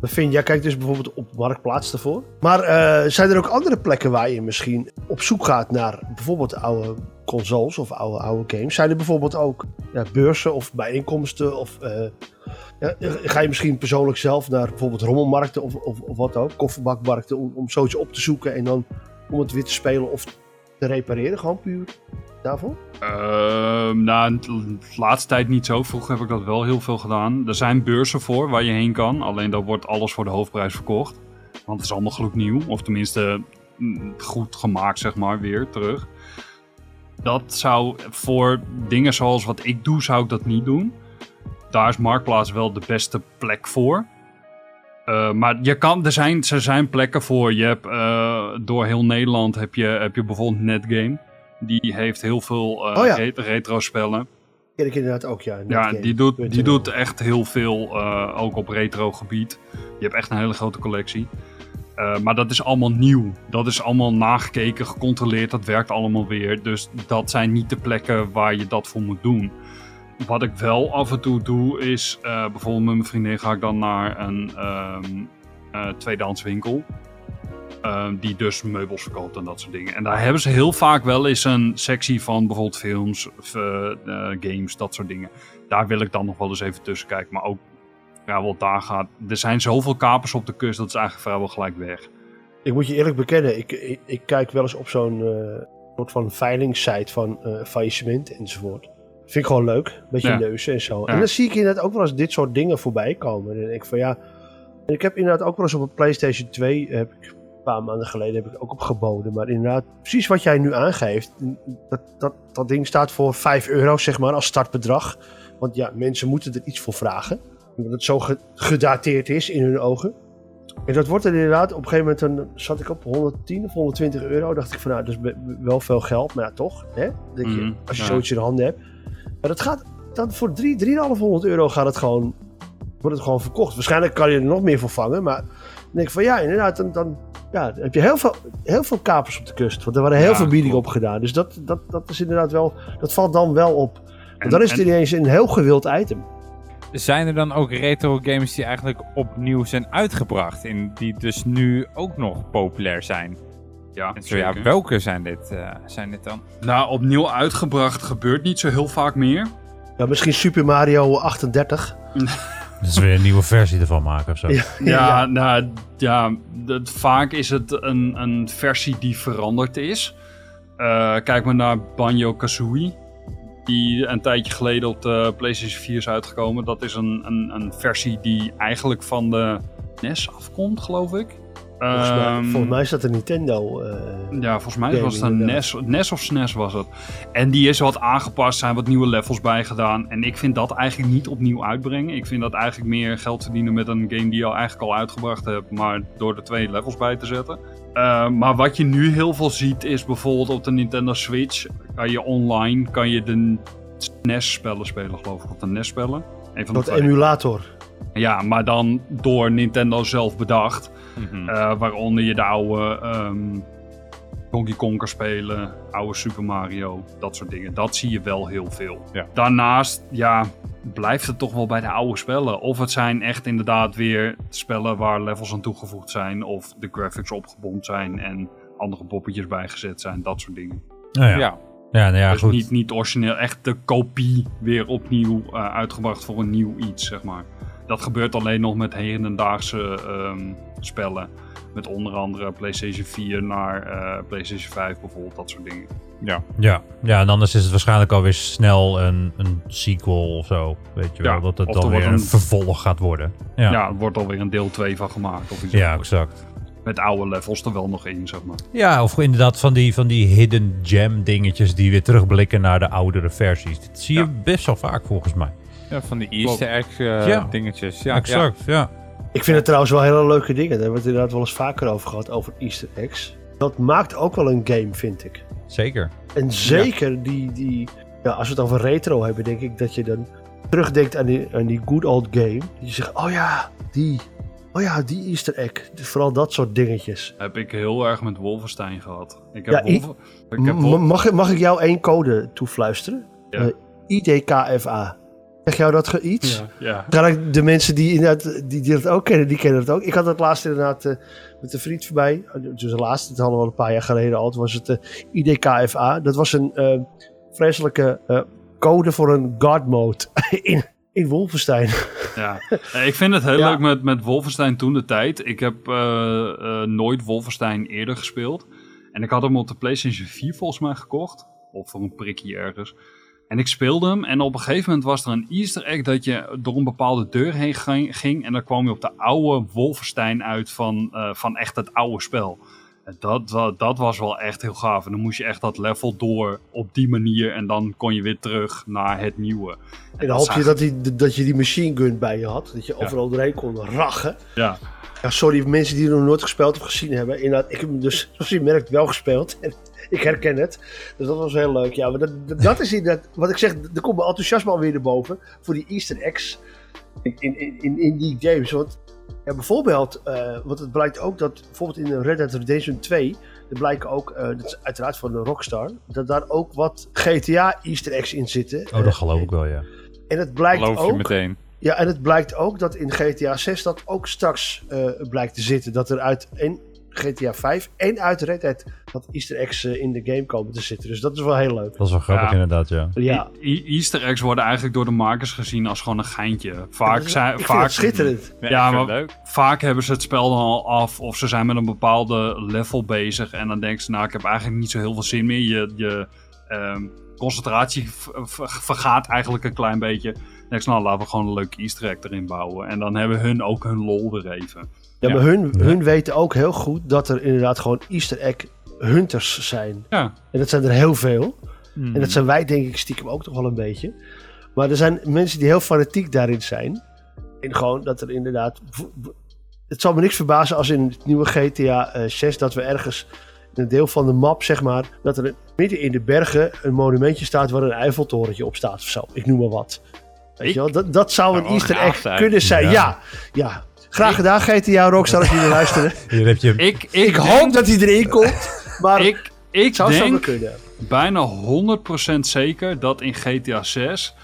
Jij kijkt dus bijvoorbeeld op Marktplaats ervoor. Maar eh, zijn er ook andere plekken waar je misschien op zoek gaat naar bijvoorbeeld oude consoles of oude, oude games? Zijn er bijvoorbeeld ook ja, beurzen of bijeenkomsten? Of eh, ja, ga je misschien persoonlijk zelf naar bijvoorbeeld rommelmarkten of, of, of wat ook, kofferbakmarkten, om, om zoiets op te zoeken en dan om het weer te spelen of te repareren? Gewoon puur daarvoor? Ehm nou, de laatste tijd niet zo. Vroeger heb ik dat wel heel veel gedaan. Er zijn beurzen voor waar je heen kan. Alleen daar wordt alles voor de hoofdprijs verkocht. Want het is allemaal gloednieuw. Of tenminste mm, goed gemaakt, zeg maar, weer terug. Dat zou voor dingen zoals wat ik doe, zou ik dat niet doen. Daar is Marktplaats wel de beste plek voor. Eh, maar je kan, er, zijn, er zijn plekken voor. Je hebt, eh, door heel Nederland heb je, heb je bijvoorbeeld Netgame. Die heeft heel veel eh, Oh ja. re- retro-spellen. Ken ik inderdaad ook, ja. Ja, die doet, die doet echt heel veel, eh, ook op retro-gebied. Je hebt echt een hele grote collectie. Eh, maar dat is allemaal nieuw. Dat is allemaal nagekeken, gecontroleerd. Dat werkt allemaal weer. Dus dat zijn niet de plekken waar je dat voor moet doen. Wat ik wel af en toe doe, is bijvoorbeeld met mijn vriendin ga ik dan naar een eh tweedehands winkel. Ehm, die dus meubels verkoopt en dat soort dingen. En daar hebben ze heel vaak wel eens een sectie van bijvoorbeeld films, of, eh, games, dat soort dingen. Daar wil ik dan nog wel eens even tussen kijken. Maar ook, ja, wat daar gaat. Er zijn zoveel kapers op de kust, dat is eigenlijk vrijwel gelijk weg. Ik moet je eerlijk bekennen, ik, ik, ik kijk wel eens op zo'n eh, soort van veilingssite van eh faillissement enzovoort. Vind ik gewoon leuk, beetje Ja. neuzen en zo. Ja. En dan zie ik inderdaad ook wel eens dit soort dingen voorbij komen. En dan denk ik van ja, ik heb inderdaad ook wel eens op een PlayStation 2, heb ik, een paar maanden geleden, heb ik ook op geboden. Maar inderdaad, precies wat jij nu aangeeft, dat, dat, dat ding staat voor 5 euro zeg maar als startbedrag. Want ja, mensen moeten er iets voor vragen. Omdat het zo ge- gedateerd is in hun ogen. En dat wordt er inderdaad, op een gegeven moment dan zat ik op 110 of 120 euro. Dacht ik van nou, dat is wel veel geld. Maar ja, toch. Hè? Denk je, Mhm, als je ja. zoiets in de handen hebt. Maar dat gaat dan voor 3, 3,500 euro gaat het gewoon, wordt het gewoon verkocht. Waarschijnlijk kan je er nog meer voor vangen. Maar denk ik van ja, inderdaad, dan, dan, ja, heb je heel veel, heel veel kapers op de kust. Want er waren heel Ja, veel biedingen op gedaan. Dus dat, dat, dat is inderdaad wel, dat valt dan wel op. En, dan is het en- ineens een heel gewild item. Zijn er dan ook retro games die eigenlijk opnieuw zijn uitgebracht en die dus nu ook nog populair zijn? ja, En zo ja, welke zijn dit, eh, zijn dit dan? Nou, opnieuw uitgebracht gebeurt niet zo heel vaak meer. Ja, misschien Super Mario 38. Dus weer een nieuwe versie ervan maken of zo. Ja, Ja, nou ja, dat, vaak is het een, een versie die veranderd is. Eh, kijk maar naar Banjo Kazooie. Die een tijdje geleden op de PlayStation 4 is uitgekomen. Dat is een, een, een versie die eigenlijk van de NES afkomt, geloof ik. Volgens, mij, Ehm, volgens mij is dat een Nintendo. eh, Ja, volgens mij was het een. NES, NES of SNES was het. En die is wat aangepast, zijn wat nieuwe levels bijgedaan. En ik vind dat eigenlijk niet opnieuw uitbrengen. Ik vind dat eigenlijk meer geld verdienen met een game die je al eigenlijk al uitgebracht hebt, maar door er twee levels bij te zetten. Uh, maar wat je nu heel veel ziet is bijvoorbeeld op de Nintendo Switch, kan je online kan je de SNES-spellen spelen, geloof ik. Of de NES-spellen. Een van de dat emulator. Ja, maar dan door Nintendo zelf bedacht. Mhm. Eh, waaronder je de oude ehm, Donkey Konker spelen, oude Super Mario, dat soort dingen. Dat zie je wel heel veel. Ja. Daarnaast, ja, blijft het toch wel bij de oude spellen. Of het zijn echt inderdaad weer spellen waar levels aan toegevoegd zijn, of de graphics opgebomd zijn en andere poppetjes bijgezet zijn, dat soort dingen. Nou ja. Ja. Ja, nou ja, dus goed. niet, niet origineel, echt de kopie weer opnieuw eh, uitgebracht voor een nieuw iets, zeg maar. Dat gebeurt alleen nog met hedendaagse ehm spellen. Met onder andere PlayStation 4 naar eh, PlayStation 5 bijvoorbeeld, dat soort dingen. Ja. Ja. ja, en anders is het waarschijnlijk alweer snel een, een sequel of zo. Weet je wel, Ja, dat het dan weer een een- vervolg gaat worden. Ja, Ja, ja. er wordt alweer een deel 2 van gemaakt of iets dergelijks. exact. Met oude levels er wel nog in, zeg maar. Ja, of inderdaad van die, van die hidden gem dingetjes die weer terugblikken naar de oudere versies. Dat zie je Ja. best wel vaak volgens mij. Ja, van die easter egg eh, Ja. dingetjes. Ja, exact, ja. Ik vind het trouwens wel hele leuke dingen. Daar hebben we het inderdaad wel eens vaker over gehad, over easter eggs. Dat maakt ook wel een game, vind ik. Zeker. En zeker die, die ja, als we het over retro hebben, denk ik dat je dan terugdenkt aan die, aan die good old game. Dat je zegt, oh ja, die. Oh ja, die easter egg. Dus vooral dat soort dingetjes. Heb ik heel erg met Wolfenstein gehad. Ik heb, Ja, ik- Wolf- ik heb M- Wol- mag, ik- mag ik jou één code toefluisteren? Ja. Eh, IDKFA. Zeg jou dat iets? Ja, ja. De mensen die, inderdaad, die, die dat ook kennen, die kennen dat ook. Ik had dat laatst inderdaad eh, met een vriend voorbij. Dus de laatste, het hadden we al een paar jaar geleden al. Toen was het eh, IDKFA. Dat was een eh, vreselijke code voor een guard mode in, in Wolfenstein. Ja, ik vind het heel Ja. leuk met, met Wolfenstein toen de tijd. Ik heb nooit Wolfenstein eerder gespeeld. En ik had hem op de PlayStation 4 volgens mij gekocht. Of voor een prikje ergens. En ik speelde hem en op een gegeven moment was er een easter egg dat je door een bepaalde deur heen ging. en dan kwam je op de oude Wolfenstein uit van, eh, van echt het oude spel. En Dat, dat, dat was wel echt heel gaaf. En dan moest je echt dat level door op die manier. En dan kon je weer terug naar het nieuwe. En dan hoop je dat, die, dat je die machine gun bij je had. Dat je overal doorheen kon rachen. Ja, Ja, sorry, mensen die het nog nooit gespeeld of gezien hebben. Inderdaad, ik heb hem dus, zoals je merkt, wel gespeeld. En ik herken het. Dus dat was heel leuk. Ja, maar dat, dat, dat is inderdaad, wat ik zeg, er komt mijn enthousiasme alweer naar boven. Voor die easter eggs in, in, in, in die games. Want ja, bijvoorbeeld, eh, want het blijkt ook dat, bijvoorbeeld in Red Dead Redemption 2... Er blijken ook, eh, dat is uiteraard van de Rockstar, dat daar ook wat GTA easter eggs in zitten. Oh, dat geloof ik wel, ja. En het blijkt Geloof je ook... meteen. Ja, en het blijkt ook dat in GTA 6 dat ook straks eh, blijkt te zitten. Dat er uit en GTA 5 en uit Red Dead dat easter eggs eh, in de game komen te zitten. Dus dat is wel heel leuk. Dat is wel grappig Ja. inderdaad, ja. Ja, E- e- Easter eggs worden eigenlijk door de makers gezien als gewoon een geintje. Vaak is- zijn, vaak, schitterend. Ja, maar- leuk. vaak hebben ze het spel dan al af of ze zijn met een bepaalde level bezig en dan denken ze, nou, ik heb eigenlijk niet zo heel veel zin meer. Je, je ehm, concentratie vergaat eigenlijk een klein beetje. Ze, nou, laten we gewoon een leuke Easter egg erin bouwen. En dan hebben hun ook hun lol weer even. Ja, Ja. maar hun, hun weten ook heel goed dat er inderdaad gewoon easter egg hunters zijn. Ja, En dat zijn er heel veel. Hmm. En dat zijn wij denk ik stiekem ook toch wel een beetje. Maar er zijn mensen die heel fanatiek daarin zijn. En gewoon dat er inderdaad... Het zal me niks verbazen als in het nieuwe GTA eh, 6 dat we ergens in een deel van de map, zeg maar, dat er midden in de bergen een monumentje staat waar een Eiffeltorentje op staat of zo. Ik noem maar wat. Weet Ik- je wel? Dat, dat zou een wel easter egg zijn. kunnen zijn. Ja. Ja, ja. Graag gedaan GTA Rockstar als jullie luisteren. Hier heb je... ik, ik, Ik denk- hoop dat hij erin komt. Maar ik, ik zou zo denk kunnen. bijna 100% zeker dat in GTA 6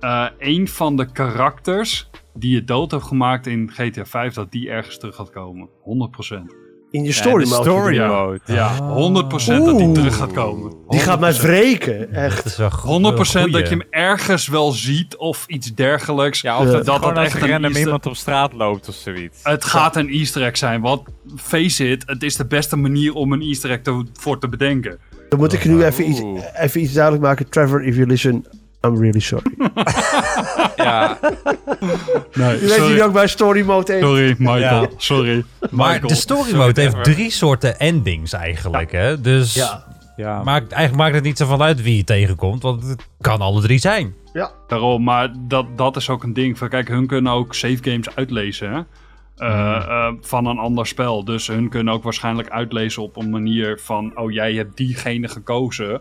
eh een van de karakters die je dood hebt gemaakt in GTA 5, dat die ergens terug gaat komen. 100%. In je story de mode. story Ja. mode. Ja, Ah. 100% dat die terug gaat komen. Die gaat mij wreken. Echt. Dat is wel go- 100% wel een dat je hem ergens wel ziet of iets dergelijks. Ja, of dat, dat gewoon het als echt er een random iemand op straat loopt of zoiets. Het gaat een easter egg zijn, want face it, het is de beste manier om een easter egg te, voor te bedenken. Dan moet ik nu even iets, even iets duidelijk maken. Trevor, if you listen, I'm really sorry. Ja, Nee, Je weet wie ook bij story mode heeft. Sorry, Michael. Ja. Sorry. Maar Michael. de story Sorry, mode heeft drie soorten endings eigenlijk, hè? Dus Ja, ja. maakt, eigenlijk maakt het niet zo van uit wie je tegenkomt, want het kan alle drie zijn. ja. Daarom, maar dat, dat is ook een ding. Van, kijk, hun kunnen ook save games uitlezen hè? Eh, eh, van een ander spel. Dus hun kunnen ook waarschijnlijk uitlezen op een manier van... oh, jij hebt diegene gekozen.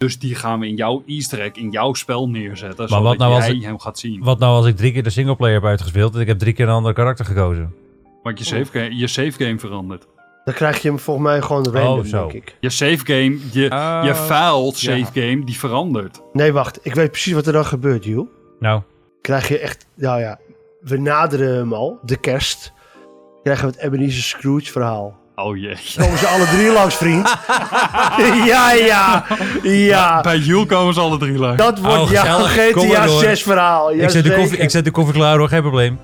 Dus die gaan we in jouw easter egg, in jouw spel neerzetten. wat zodat nou als jij ik- hem gaat zien. Wat nou als ik drie keer de singleplayer heb uitgespeeld en ik heb drie keer een ander karakter gekozen? Want je save, game, je save game verandert. Dan krijg je hem volgens mij gewoon random, Oh, zo. denk ik. Je save game, je, Oh, je file save ja. game, die verandert. Nee, wacht. Ik weet precies wat er dan gebeurt, Jules. Nou, Krijg je echt... Nou ja, we naderen hem al. De kerst. Krijgen we het Ebenezer Scrooge verhaal. Oh jee. Komen ze alle drie langs, vriend? ja, ja. Ja. Bij Jules komen ze alle drie langs. Dat wordt Oh, jouw GTA door. 6 verhaal. ik, zet de koffie, ik zet de koffie klaar hoor, geen probleem.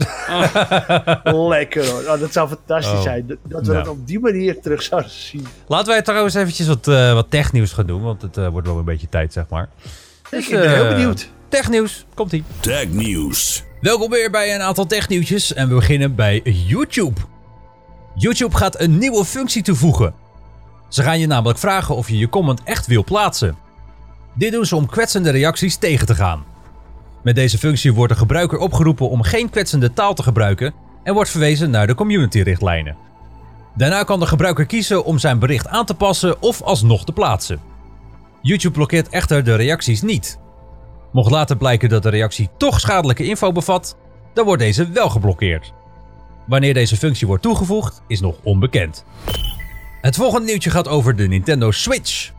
Lekker hoor. Oh, dat zou fantastisch Oh. zijn. Dat, dat we Nou. dat op die manier terug zouden zien. Laten wij trouwens eventjes wat, eh wat technieuws gaan doen, want het eh, wordt wel een beetje tijd, zeg maar. ik ben heel eh, benieuwd. Technieuws, komt-ie. Tech News. Welkom weer bij een aantal technieuwtjes en we beginnen bij YouTube. YouTube gaat een nieuwe functie toevoegen. Ze gaan je namelijk vragen of je je comment echt wil plaatsen. Dit doen ze om kwetsende reacties tegen te gaan. Met deze functie wordt de gebruiker opgeroepen om geen kwetsende taal te gebruiken en wordt verwezen naar de community-richtlijnen. Daarna kan de gebruiker kiezen om zijn bericht aan te passen of alsnog te plaatsen. YouTube blokkeert echter de reacties niet. Mocht later blijken dat de reactie toch schadelijke info bevat, dan wordt deze wel geblokkeerd. Wanneer deze functie wordt toegevoegd, is nog onbekend. Het volgende nieuwtje gaat over de Nintendo Switch.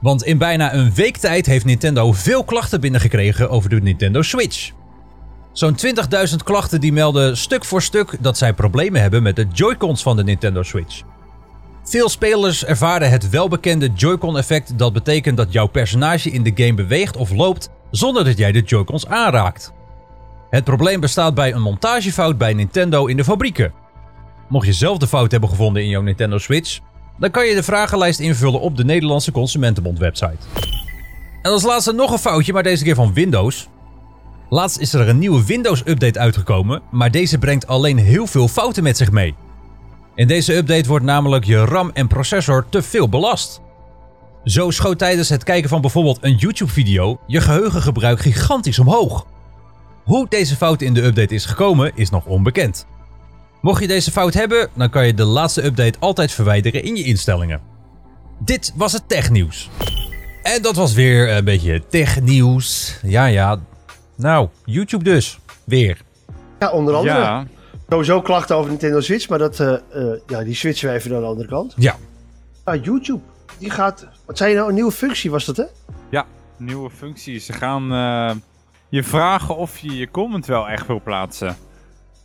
Want in bijna een week tijd heeft Nintendo veel klachten binnengekregen over de Nintendo Switch. Zo'n 20.000 klachten die melden stuk voor stuk dat zij problemen hebben met de Joy-Cons van de Nintendo Switch. Veel spelers ervaren het welbekende Joy-Con effect dat betekent dat jouw personage in de game beweegt of loopt zonder dat jij de Joy-Cons aanraakt. Het probleem bestaat bij een montagefout bij Nintendo in de fabrieken. Mocht je zelf de fout hebben gevonden in jouw Nintendo Switch, dan kan je de vragenlijst invullen op de Nederlandse Consumentenbond website. En als laatste nog een foutje, maar deze keer van Windows. Laatst is er een nieuwe Windows update uitgekomen, maar deze brengt alleen heel veel fouten met zich mee. In deze update wordt namelijk je RAM en processor te veel belast. Zo schoot tijdens het kijken van bijvoorbeeld een YouTube-video je geheugengebruik gigantisch omhoog. Hoe deze fout in de update is gekomen is nog onbekend. Mocht je deze fout hebben, dan kan je de laatste update altijd verwijderen in je instellingen. Dit was het technieuws. En dat was weer een beetje technieuws. Ja, ja. Nou, YouTube dus. Weer. Ja, onder andere. Ja, Sowieso klachten over Nintendo Switch, maar dat, eh, eh, ja, die switchen we even naar de andere kant. Ja. Ja, YouTube. Die gaat... Wat zei je nou? Een nieuwe functie was dat, hè? ja, nieuwe functies. Ze gaan eh, je vragen of je je comment wel echt wil plaatsen.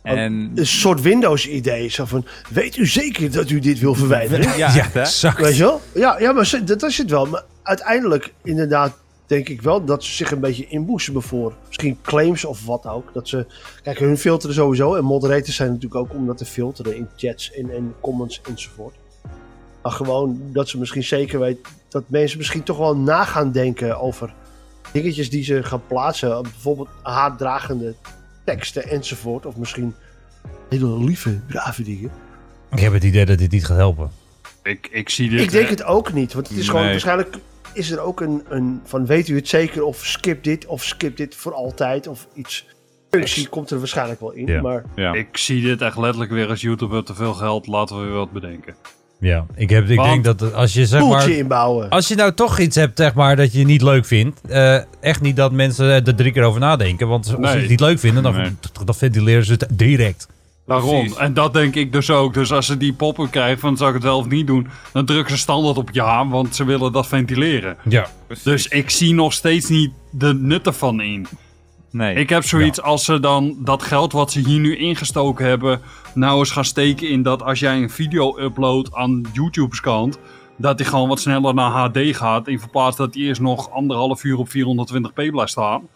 En Een soort Windows-idee. Zo van, weet u zeker dat u dit wil verwijderen? ja, exact. Weet je wel? Ja, ja maar dat is het wel. Maar uiteindelijk, inderdaad, denk ik wel dat ze zich een beetje inboezemen voor misschien claims of wat ook. Dat ze, kijk, hun filteren sowieso. En moderators zijn natuurlijk ook om dat te filteren in chats en, en comments enzovoort. Maar gewoon dat ze misschien zeker weten dat mensen misschien toch wel na gaan denken over dingetjes die ze gaan plaatsen. Bijvoorbeeld haatdragende teksten enzovoort. Of misschien hele lieve, brave dingen. Ik heb het idee dat dit niet gaat helpen. Ik, ik zie dit... Ik denk eh, het ook niet, want het is gewoon Nee. waarschijnlijk is er ook een, een van weet u het zeker of skip dit of skip dit voor altijd of iets. Functie komt er waarschijnlijk wel in, Ja. maar Ja. Ik zie dit echt letterlijk weer als YouTuber te veel geld. Laten we weer wat bedenken. Ja, ik, heb, ik Want- denk dat als je zeg maar... poeltje inbouwen. Als je nou toch iets hebt, zeg maar, dat je niet leuk vindt. eh, echt niet dat mensen er drie keer over nadenken. Want als ze Nee. het niet leuk vinden, dan, Nee. dan ventileren ze het direct. Daarom. Precies. En dat denk ik dus ook. Dus als ze die pop-up krijgen van zou ik het wel of niet doen, dan drukken ze standaard op ja, want ze willen dat ventileren. Ja. Precies. Dus ik zie nog steeds niet de nut ervan in. Nee. Ik heb zoiets als ze dan dat geld wat ze hier nu ingestoken hebben, nou eens gaan steken in dat als jij een video uploadt aan YouTube's kant, dat die gewoon wat sneller naar HD gaat, in verplaats dat die eerst nog anderhalf uur op 420p blijft staan.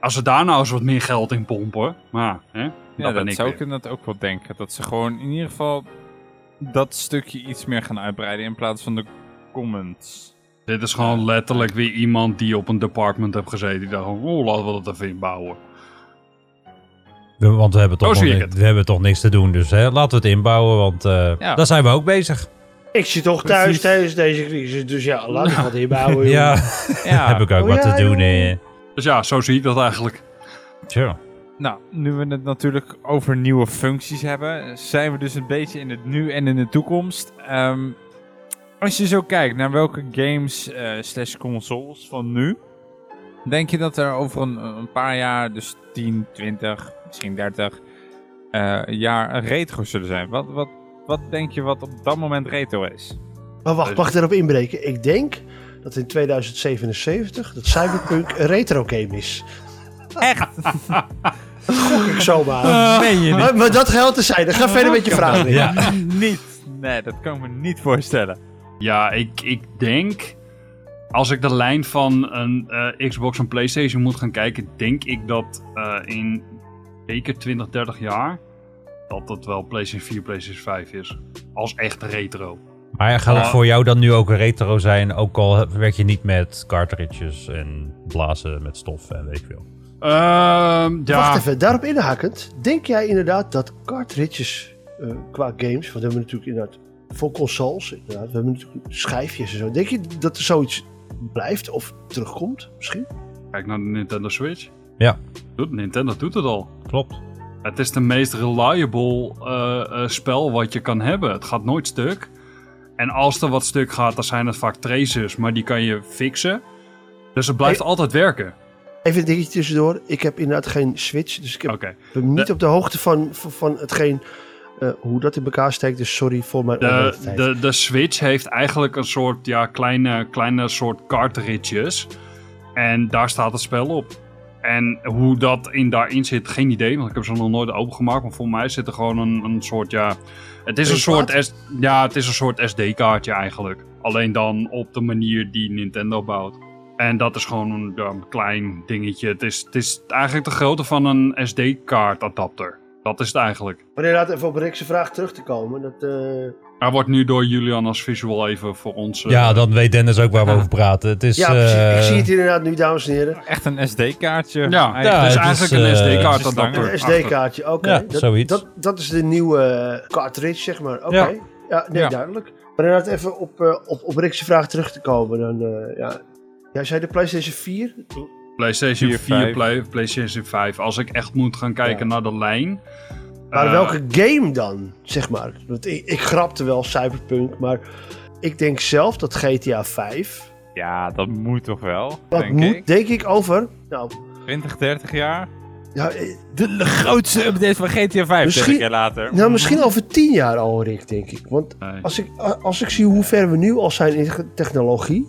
Als ze daar nou eens wat meer geld in pompen, maar hè, ja, dat ben dat ik zou weer. ik inderdaad ook wel denken. Dat ze gewoon in ieder geval dat stukje iets meer gaan uitbreiden in plaats van de comments. Dit is gewoon letterlijk weer iemand die op een department heeft gezeten. Die dacht, oh, laten we dat even inbouwen. We- Want we hebben, toch nog, we hebben toch niks te doen. Dus hè, laten we het inbouwen, want eh, Ja. daar zijn we ook bezig. Ik zit toch thuis Precies. tijdens deze crisis, dus ja, laat ik wat inbouwen. Ja, heb ik ook Oh, wat ja, te doen. eh. Dus ja, zo zie ik dat eigenlijk. Tja. Nou, nu we het natuurlijk over nieuwe functies hebben, zijn we dus een beetje in het nu en in de toekomst. Ehm, als je zo kijkt naar welke games eh, slash consoles van nu, denk je dat er over een, een paar jaar, dus 10, 20, misschien 30 eh, jaar retro zullen zijn? Wat, wat wat denk je wat op dat moment retro is? Maar wacht, mag ik erop inbreken? Ik denk dat in 2077 dat Cyberpunk een retro game is. Echt? Gok ik zomaar. Uh, je niet? maar, maar dat geldt te zijn. Dan ga verder met je vragen. Ja. niet. Nee, dat kan ik me niet voorstellen. Ja, ik, ik denk. Als ik de lijn van een eh, Xbox en PlayStation moet gaan kijken, denk ik dat eh, in zeker 20, 30 jaar. dat het wel PlayStation 4, PlayStation 5 is. Als echt retro. Maar gaat het Ah. voor jou dan nu ook retro zijn? Ook al werk je niet met cartridges en blazen met stof en weet ik veel. Ehm, ja, Wacht even, daarop inhakend. Denk jij inderdaad dat cartridges eh, qua games, want we hebben natuurlijk inderdaad voor consoles, inderdaad, we hebben natuurlijk schijfjes en zo. Denk je dat er zoiets blijft of terugkomt misschien? Kijk naar de Nintendo Switch. Ja. Doet, Nintendo doet het al. Klopt. Het is de meest reliable eh, eh, spel wat je kan hebben. Het gaat nooit stuk. En als er wat stuk gaat, dan zijn het vaak tracers, maar die kan je fixen. Dus het blijft Hey. altijd werken. Even een dingetje tussendoor. Ik heb inderdaad geen Switch, dus ik heb, ben niet De- op de hoogte van, van, van hetgeen, eh, hoe dat in elkaar steekt. Dus sorry voor mijn De, de, de Switch heeft eigenlijk een soort ja, kleine, kleine soort cartridges. En daar staat het spel op. En hoe dat in daarin zit, geen idee. Want ik heb ze nog nooit opengemaakt. Maar voor mij zit er gewoon een, een soort, ja... Het is een soort? S- ja, het is een soort SD-kaartje eigenlijk. Alleen dan op de manier die Nintendo bouwt. En dat is gewoon een, ja, een klein dingetje. Het is, het is eigenlijk de grootte van een SD-kaartadapter. Dat is het eigenlijk. Maar inderdaad, even op Rick's vraag terug te komen. Dat, eh, Hij wordt nu door Julian als visual even voor ons... eh, Ja, dan weet Dennis ook waar we over praten. Het is, ja, precies. eh, ik zie het inderdaad nu, dames en heren. Echt een SD-kaartje. Ja, Ja, het is het is, eigenlijk een het SD-kaartadapter. is Een SD-kaartje, oké. Ja, dat, zoiets. Dat, dat is de nieuwe cartridge, zeg maar. Oké. Ja. Ja. nee, Ja. duidelijk. Maar inderdaad, even op, op, op Rick's vraag terug te komen. Dan, eh, ja. Jij zei de PlayStation 4? PlayStation 4, 4, 5. Play- PlayStation 5. Als ik echt moet gaan kijken Ja. naar de lijn. Maar eh, welke game dan, zeg maar? Want ik, ik grapte wel Cyberpunk, maar ik denk zelf dat GTA 5... Ja, dat moet toch wel, Dat denk moet, ik. denk ik, over... Nou, 20, 30 jaar. ja, eh, De, de grootste update van GTA 5, Misschien- 30 jaar later. nou, misschien over 10 jaar al, Rick, denk ik. Want nee. Als ik, als ik zie hoe ver we nu al zijn in technologie.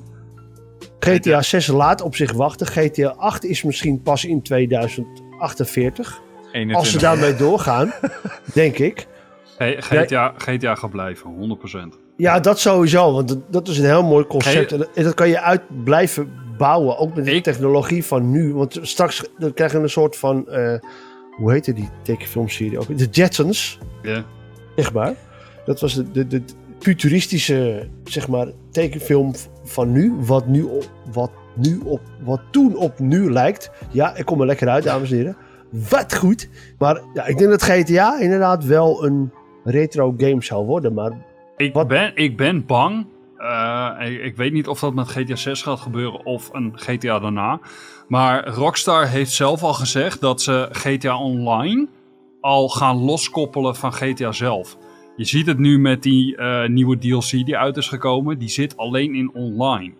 GTA 6 laat op zich wachten. GTA 8 is misschien pas in 2048. 21. Als ze daarmee doorgaan, denk ik. Hey, GTA, GTA gaat blijven, 100%. Ja, dat sowieso. Want dat, dat is een heel mooi concept. Hey. En dat, kan je uit blijven bouwen. Ook met de Ik- technologie van nu. Want straks dan krijgen we een soort van... eh, hoe heette die tekenfilmserie ook? De Jetsons. Ja. zeg maar. Dat was de, de, de futuristische, zeg maar, tekenfilm van nu. Wat, nu op, wat, nu op, wat toen op nu lijkt. Ja, ik kom er lekker uit, dames en heren. Wat goed. Maar ja, ik denk dat GTA inderdaad wel een retro game zou worden. Maar Ik, Wat- ben, ik ben bang. eh, ik, ik weet niet of dat met GTA 6 gaat gebeuren of een GTA daarna. Maar Rockstar heeft zelf al gezegd dat ze GTA Online al gaan loskoppelen van GTA zelf. Je ziet het nu met die eh, nieuwe DLC die uit is gekomen. Die zit alleen in online.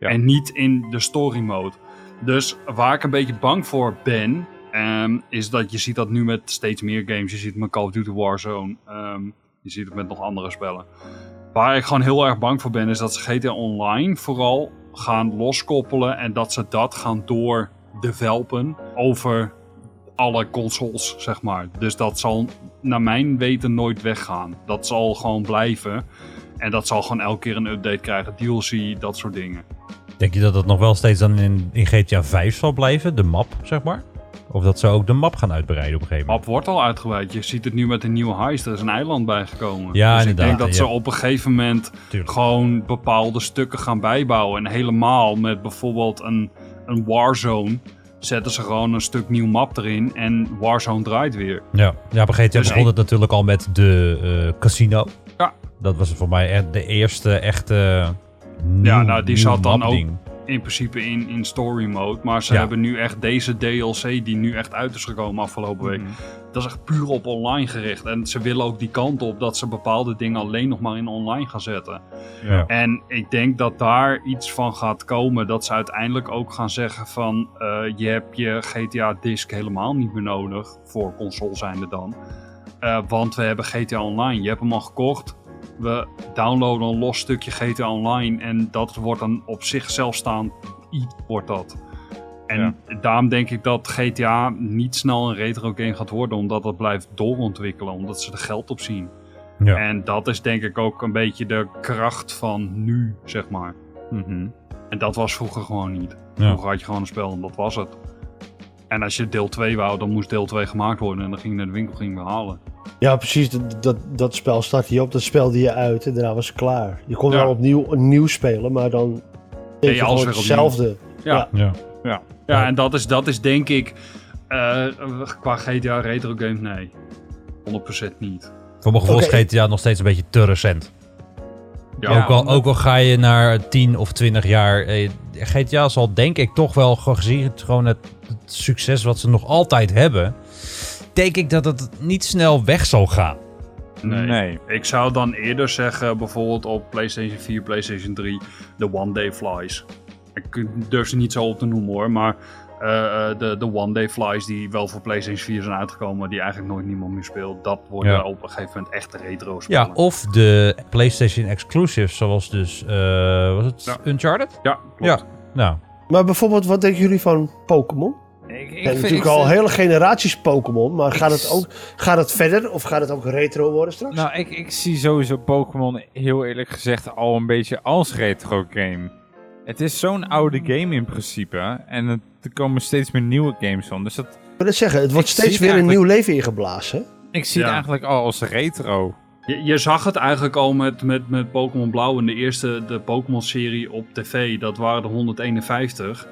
Ja. En niet in de story mode. Dus waar ik een beetje bang voor ben, ehm, is dat je ziet dat nu met steeds meer games. Je ziet het met Call of Duty Warzone. ehm, je ziet het met nog andere spellen. Waar ik gewoon heel erg bang voor ben, is dat ze GTA Online vooral gaan loskoppelen. En dat ze dat gaan doordevelpen over alle consoles, zeg maar. Dus dat zal naar mijn weten nooit weggaan. Dat zal gewoon blijven. En dat zal gewoon elke keer een update krijgen. DLC, dat soort dingen. Denk je dat dat nog wel steeds dan in, in GTA 5 zal blijven? De map, zeg maar? Of dat ze ook de map gaan uitbreiden op een gegeven moment? Map wordt al uitgebreid. Je ziet het nu met de nieuwe heist. Er is een eiland bijgekomen. Ja, dus ik inderdaad, denk dat ja. ze op een gegeven moment Tuurlijk. gewoon bepaalde stukken gaan bijbouwen. En helemaal met bijvoorbeeld een, een Warzone zetten ze gewoon een stuk nieuw map erin. En Warzone draait weer. Ja, ja bij GTA Dus begon het natuurlijk al met de eh, casino. Ja. Dat was voor mij de eerste echte nieuw, Ja, nou, die zat dan mapding. In principe in, in story mode. Maar ze Ja. hebben nu echt deze DLC die nu echt uit is gekomen afgelopen week. Mhm. Dat is echt puur op online gericht. En ze willen ook die kant op dat ze bepaalde dingen alleen nog maar in online gaan zetten. Ja. En ik denk dat daar iets van gaat komen. Dat ze uiteindelijk ook gaan zeggen van... eh, je hebt je GTA-disc helemaal niet meer nodig. Voor console zijnde dan. Eh, want we hebben GTA Online. Je hebt hem al gekocht. We downloaden een los stukje GTA Online. En dat wordt dan op zichzelf staand iets, wordt dat. En daarom denk ik dat GTA niet snel een retro game gaat worden. Omdat het blijft doorontwikkelen. Omdat ze er geld op zien. Ja. En dat is denk ik ook een beetje de kracht van nu, zeg maar. Mhm. En dat was vroeger gewoon niet. Ja. Vroeger had je gewoon een spel en dat was het. En als je deel 2 wou, dan moest deel 2 gemaakt worden. En dan ging je naar de winkel ging je hem halen. Ja, precies. Dat, dat, dat spel start je op, dat spelde je uit en daarna was het klaar. Je kon Ja. wel opnieuw nieuw spelen, maar dan deed je je alles hetzelfde. Ja, Ja. Ja. ja en dat is, dat is denk ik eh, qua GTA retro games, nee. 100% niet. Voor mijn gevoel is. GTA nog steeds een beetje te recent. Ja, ook, al, ook al ga je naar 10 of 20 jaar. eh, GTA zal denk ik toch wel gezien het, gewoon het, het succes wat ze nog altijd hebben. Denk ik dat het niet snel weg zal gaan. nee. Nee. Ik zou dan eerder zeggen, bijvoorbeeld op PlayStation 4, PlayStation 3, de One Day Flies. Ik durf ze niet zo op te noemen hoor, maar eh, eh, de, de One Day Flies die wel voor PlayStation 4 zijn uitgekomen, maar die eigenlijk nooit niemand meer speelt, dat worden Ja. op een gegeven moment echte retro spellen. Ja, of de PlayStation exclusives, zoals dus, eh, was het Ja. Uncharted? Ja, klopt. Ja. Nou, Maar bijvoorbeeld, wat denken jullie van Pokémon? Ik, ik natuurlijk ik al vind- hele generaties Pokémon, maar gaat Ik het ook gaat het verder of gaat het ook retro worden straks? Nou, ik, ik zie sowieso Pokémon heel eerlijk gezegd al een beetje als retro game. Het is zo'n oude game in principe. En het, er komen steeds meer nieuwe games van. Dus dat, ik wil het zeggen, het wordt Ik steeds weer een nieuw leven ingeblazen. ik zie Ja. het eigenlijk al als retro. Je, je zag het eigenlijk al met, met, met Pokémon Blauw in de eerste de Pokémon-serie op tv. Dat waren de 151.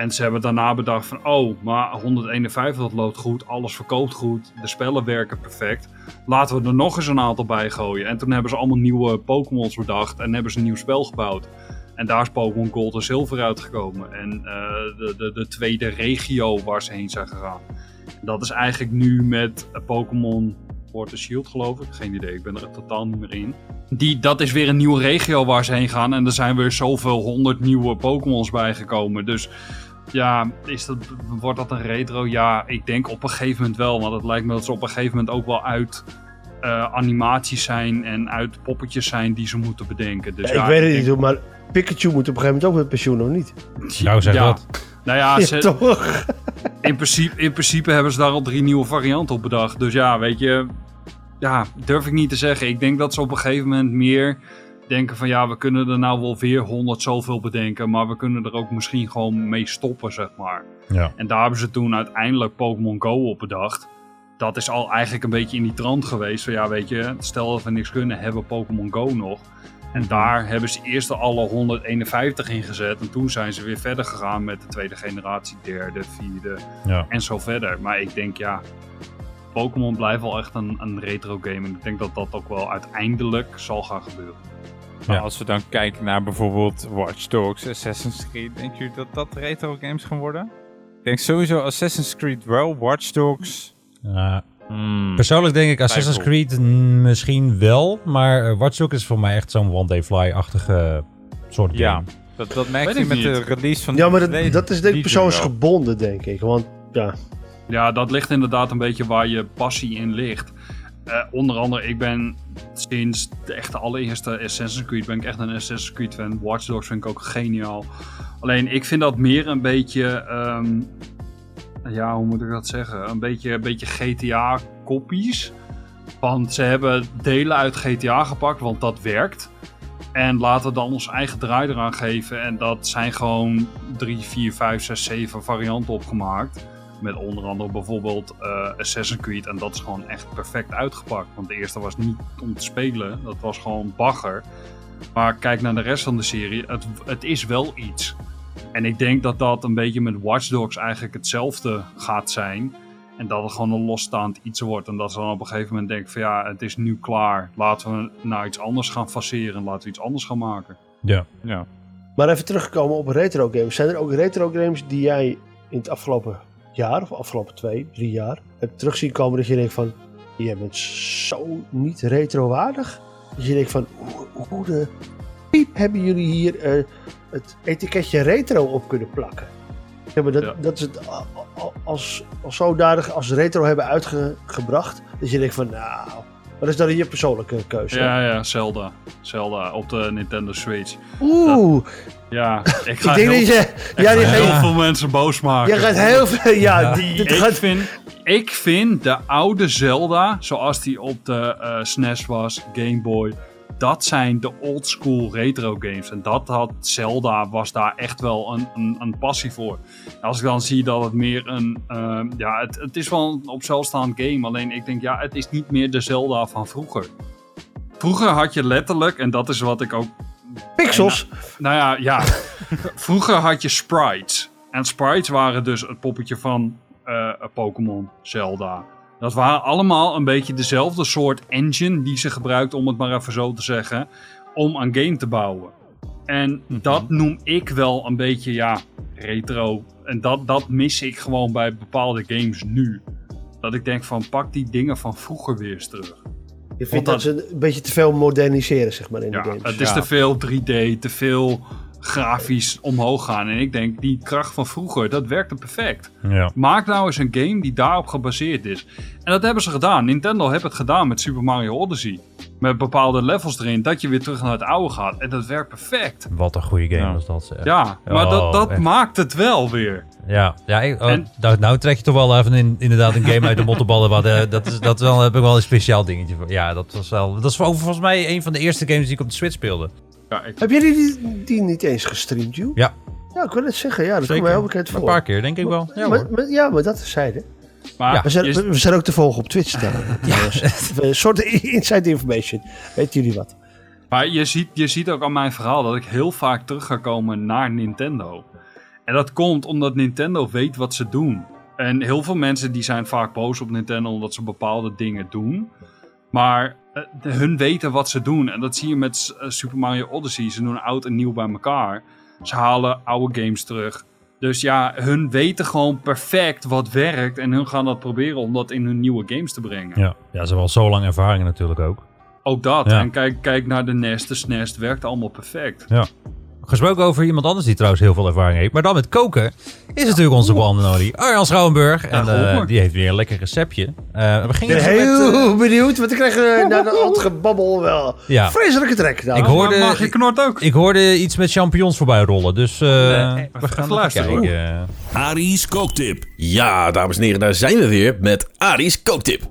En ze hebben daarna bedacht van, oh, maar 151 dat loopt goed, alles verkoopt goed, de spellen werken perfect. Laten we er nog eens een aantal bij gooien. En toen hebben ze allemaal nieuwe Pokémons bedacht en hebben ze een nieuw spel gebouwd. En daar is Pokémon Gold en Silver uitgekomen. En eh, de, de, de tweede regio waar ze heen zijn gegaan. Dat is eigenlijk nu met Pokémon Sword Shield geloof ik. Geen idee, ik ben er totaal niet meer in. Die, dat is weer een nieuwe regio waar ze heen gaan. En er zijn weer zoveel honderd nieuwe Pokémons bijgekomen. Dus ja, is dat, wordt dat een retro? Ja, ik denk op een gegeven moment wel. Want het lijkt me dat ze op een gegeven moment ook wel uit eh, animaties zijn. En uit poppetjes zijn die ze moeten bedenken. Dus Ja, ja, ik weet het denk- niet, hoor, maar Pikachu moet op een gegeven moment ook met pensioen, of niet? nou zeg ja. dat. Nou ja, Ja, ze, toch? in, principe, in principe hebben ze daar al drie nieuwe varianten op bedacht. Dus ja, weet je, ja, durf ik niet te zeggen. Ik denk dat ze op een gegeven moment meer denken van ja, we kunnen er nou wel weer honderd zoveel bedenken, maar we kunnen er ook misschien gewoon mee stoppen, zeg maar. Ja. En daar hebben ze toen uiteindelijk Pokémon Go op bedacht. Dat is al eigenlijk een beetje in die trant geweest. Van ja, weet je, stel dat we niks kunnen, hebben we Pokémon Go nog. En daar hebben ze eerst alle 151 ingezet. En toen zijn ze weer verder gegaan met de tweede generatie, derde, vierde Ja. en zo verder. Maar ik denk ja, Pokémon blijft wel echt een, een retro game. En ik denk dat dat ook wel uiteindelijk zal gaan gebeuren. Maar Ja. als we dan kijken naar bijvoorbeeld Watch Dogs, Assassin's Creed, denk jullie dat dat retro games gaan worden? Ik denk sowieso Assassin's Creed wel, Watch Dogs. Hmm, Persoonlijk denk ik Assassin's Creed misschien wel. Maar eh, Watch Dogs is voor mij echt zo'n One Day Fly-achtige soort game. Ja, dat, dat merk je met niet. de release van Ja, maar dat, dat is denk ik Legion wel. persoonsgebonden, denk ik. Want ja, Ja, dat ligt inderdaad een beetje waar je passie in ligt. Eh, onder andere, ik ben sinds de echte allereerste Assassin's Creed ben ik echt een Assassin's Creed fan. Watch Dogs vind ik ook geniaal. Alleen, ik vind dat meer een beetje, ehm, ja, hoe moet ik dat zeggen? Een beetje, een beetje GTA-kopies. Want ze hebben delen uit GTA gepakt, want dat werkt. En laten we dan ons eigen draai eraan geven. En dat zijn gewoon 3, 4, 5, 6, 7 varianten opgemaakt. Met onder andere bijvoorbeeld eh, Assassin's Creed. En dat is gewoon echt perfect uitgepakt. Want de eerste was niet om te spelen. Dat was gewoon bagger. Maar kijk naar de rest van de serie. Het, het is wel iets. En ik denk dat dat een beetje met Watch Dogs eigenlijk hetzelfde gaat zijn. En dat het gewoon een losstaand iets wordt. En dat ze dan op een gegeven moment denken van ja, het is nu klaar. Laten we naar iets anders gaan faceren. Laten we iets anders gaan maken. Ja. ja. maar even teruggekomen op retro games. Zijn er ook retro games die jij in het afgelopen jaar, of afgelopen twee, drie jaar, hebt terug zien komen dat je denkt van, je bent zo niet retrowaardig? Dat je denkt van, hoe, hoe de piep hebben jullie hier eh, het etiketje retro op kunnen plakken? Ja, maar dat, Ja. dat is het als, als zodanig als retro hebben uitgebracht. Dat je denkt van, nou, wat is dan je persoonlijke keuze? Ja, ja, Zelda. Zelda op de Nintendo Switch. Oeh, Ja, ik ik ga denk heel, dat je... Ja, die heel veel mensen boos maken. je gaat heel veel... Ja, die, Ik gaat, vind, ik vind de oude Zelda, zoals die op de eh, SNES was, Game Boy, dat zijn de old school retro games. En dat had Zelda, was daar echt wel een, een, een passie voor. Als ik dan zie dat het meer een, ehm, ja, het, het is wel een op zelfstaand game. Alleen ik denk, ja, het is niet meer de Zelda van vroeger. Vroeger had je letterlijk, en dat is wat ik ook pixels. nou ja, ja. Vroeger had je sprites. En sprites waren dus het poppetje van eh, Pokémon, Zelda. Dat waren allemaal een beetje dezelfde soort engine die ze gebruikten, om het maar even zo te zeggen, om een game te bouwen. En dat noem ik wel een beetje, ja, retro. En dat, dat mis ik gewoon bij bepaalde games nu. Dat ik denk van, pak die dingen van vroeger weer eens terug. Je vindt dat ze een beetje te veel moderniseren, zeg maar, in Ja, de games. het is Ja. te veel 3D, te veel grafisch omhoog gaan. En ik denk, die kracht van vroeger, dat werkte perfect. Ja. Maak nou eens een game die daarop gebaseerd is. En dat hebben ze gedaan. Nintendo heeft het gedaan met Super Mario Odyssey. Met bepaalde levels erin, dat je weer terug naar het oude gaat. En dat werkt perfect. Wat een goede game Ja. was dat. zeg. Ja, maar Oh, dat, dat echt. maakt het wel weer. Ja, ja ik, oh, En- nou, nou trek je toch wel even in, inderdaad een game uit de mottenballen. Maar eh, dat, is, dat wel, heb ik wel een speciaal dingetje voor. Ja, dat was wel. Dat is volgens mij een van de eerste games die ik op de Switch speelde. Ja, ik, Heb jullie die, die niet eens gestreamd, Joe? Ja. Ja, ik wil het zeggen. Ja, dat komt mij heel bekend Een voor. paar keer, denk ik wel. Ja, maar, ja, maar dat is zijde. maar We zijn, je- we zijn ook te volgen op Twitch stellen. Een soort inside information. Weten jullie wat? Maar je ziet, je ziet ook aan mijn verhaal dat ik heel vaak terug ga komen naar Nintendo. En dat komt omdat Nintendo weet wat ze doen. En heel veel mensen die zijn vaak boos op Nintendo omdat ze bepaalde dingen doen. Maar eh, de- hun weten wat ze doen. En dat zie je met eh, Super Mario Odyssey. Ze doen oud en nieuw bij elkaar. Ze halen oude games terug. Dus ja, hun weten gewoon perfect wat werkt. En hun gaan dat proberen om dat in hun nieuwe games te brengen. ja. ja, ze hebben al zo lang ervaring natuurlijk ook. Ook dat. Ja. En kijk, kijk naar de NES. De SNES werkt allemaal perfect. Gesproken over iemand anders die trouwens heel veel ervaring heeft. Maar dan met koken is natuurlijk onze only Arjan Schouwenburg. En Ja, eh, die heeft weer een lekker receptje. Eh, we Ik gingen ben met, heel eh, benieuwd, want ik krijg uh, na de, al het gebabbel wel Ja. vreselijke trek. Nou, Ik hoorde- Mag je knort ook? ik hoorde iets met champignons voorbij rollen. Dus eh, Nee, we gaan even luisteren. kijken. Ari's kooktip. Ja, dames en heren, daar zijn we weer met Ari's kooktip.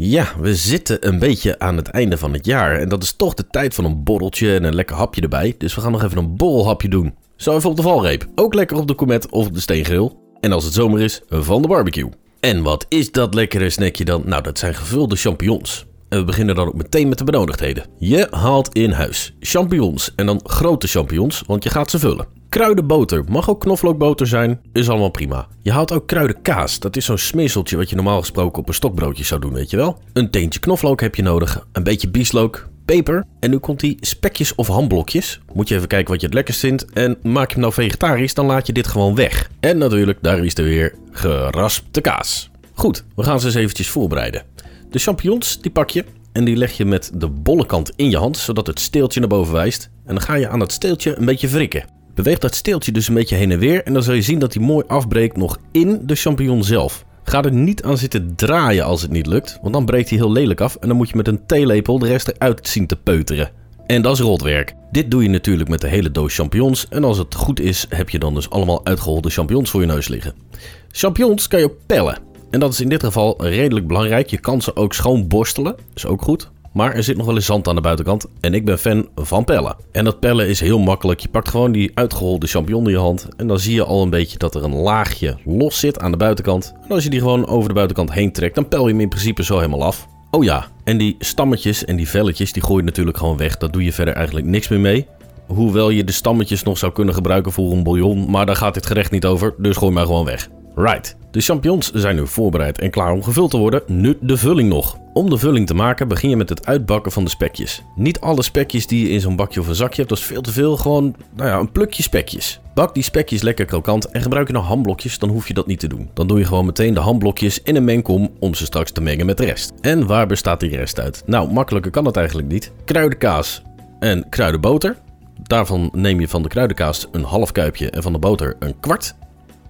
Ja, we zitten een beetje aan het einde van het jaar. En dat is toch de tijd van een borreltje en een lekker hapje erbij. Dus we gaan nog even een borrelhapje doen. Zo even op de valreep. Ook lekker op de comet of op de steengril. En als het zomer is, van de barbecue. En wat is dat lekkere snackje dan? Nou, dat zijn gevulde champignons. En we beginnen dan ook meteen met de benodigdheden. Je haalt in huis champignons en dan grote champignons, want je gaat ze vullen. Kruidenboter, mag ook knoflookboter zijn, is allemaal prima. Je haalt ook kruidenkaas, dat is zo'n smeeseltje wat je normaal gesproken op een stokbroodje zou doen, weet je wel. Een teentje knoflook heb je nodig, een beetje bieslook, peper. En nu komt die spekjes of hamblokjes. Moet je even kijken wat je het lekkerst vindt. En maak je hem nou vegetarisch, dan laat je dit gewoon weg. En natuurlijk, daar is er weer geraspte kaas. Goed, we gaan ze eens eventjes voorbereiden. De champignons, die pak je en die leg je met de bolle kant in je hand, zodat het steeltje naar boven wijst. En dan ga je aan het steeltje een beetje wrikken. Beweeg dat steeltje dus een beetje heen en weer en dan zul je zien dat hij mooi afbreekt nog in de champignon zelf. Ga er niet aan zitten draaien als het niet lukt, want dan breekt hij heel lelijk af en dan moet je met een theelepel de rest eruit zien te peuteren. En dat is rotwerk. Dit doe je natuurlijk met de hele doos champignons en als het goed is heb je dan dus allemaal uitgeholde champignons voor je neus liggen. Champignons kan je ook pellen. En dat is in dit geval redelijk belangrijk. Je kan ze ook schoon borstelen, is ook goed. Maar er zit nog wel eens zand aan de buitenkant en ik ben fan van pellen. En dat pellen is heel makkelijk. Je pakt gewoon die uitgeholde champignon in je hand en dan zie je al een beetje dat er een laagje los zit aan de buitenkant. En als je die gewoon over de buitenkant heen trekt, dan pel je hem in principe zo helemaal af. Oh ja, en die stammetjes en die velletjes, die gooi je natuurlijk gewoon weg. Daar doe je verder eigenlijk niks meer mee. Hoewel je de stammetjes nog zou kunnen gebruiken voor een bouillon, maar daar gaat dit gerecht niet over, dus gooi maar gewoon weg. Right. De champignons zijn nu voorbereid en klaar om gevuld te worden. Nu de vulling nog. Om de vulling te maken begin je met het uitbakken van de spekjes. Niet alle spekjes die je in zo'n bakje of een zakje hebt, dat is veel te veel. Gewoon, nou ja, een plukje spekjes. Bak die spekjes lekker krokant en gebruik je nou hamblokjes, dan hoef je dat niet te doen. Dan doe je gewoon meteen de hamblokjes in een mengkom om ze straks te mengen met de rest. En waar bestaat die rest uit? Nou, makkelijker kan het eigenlijk niet. Kruidenkaas en kruidenboter. Daarvan neem je van de kruidenkaas een half kuipje en van de boter een kwart.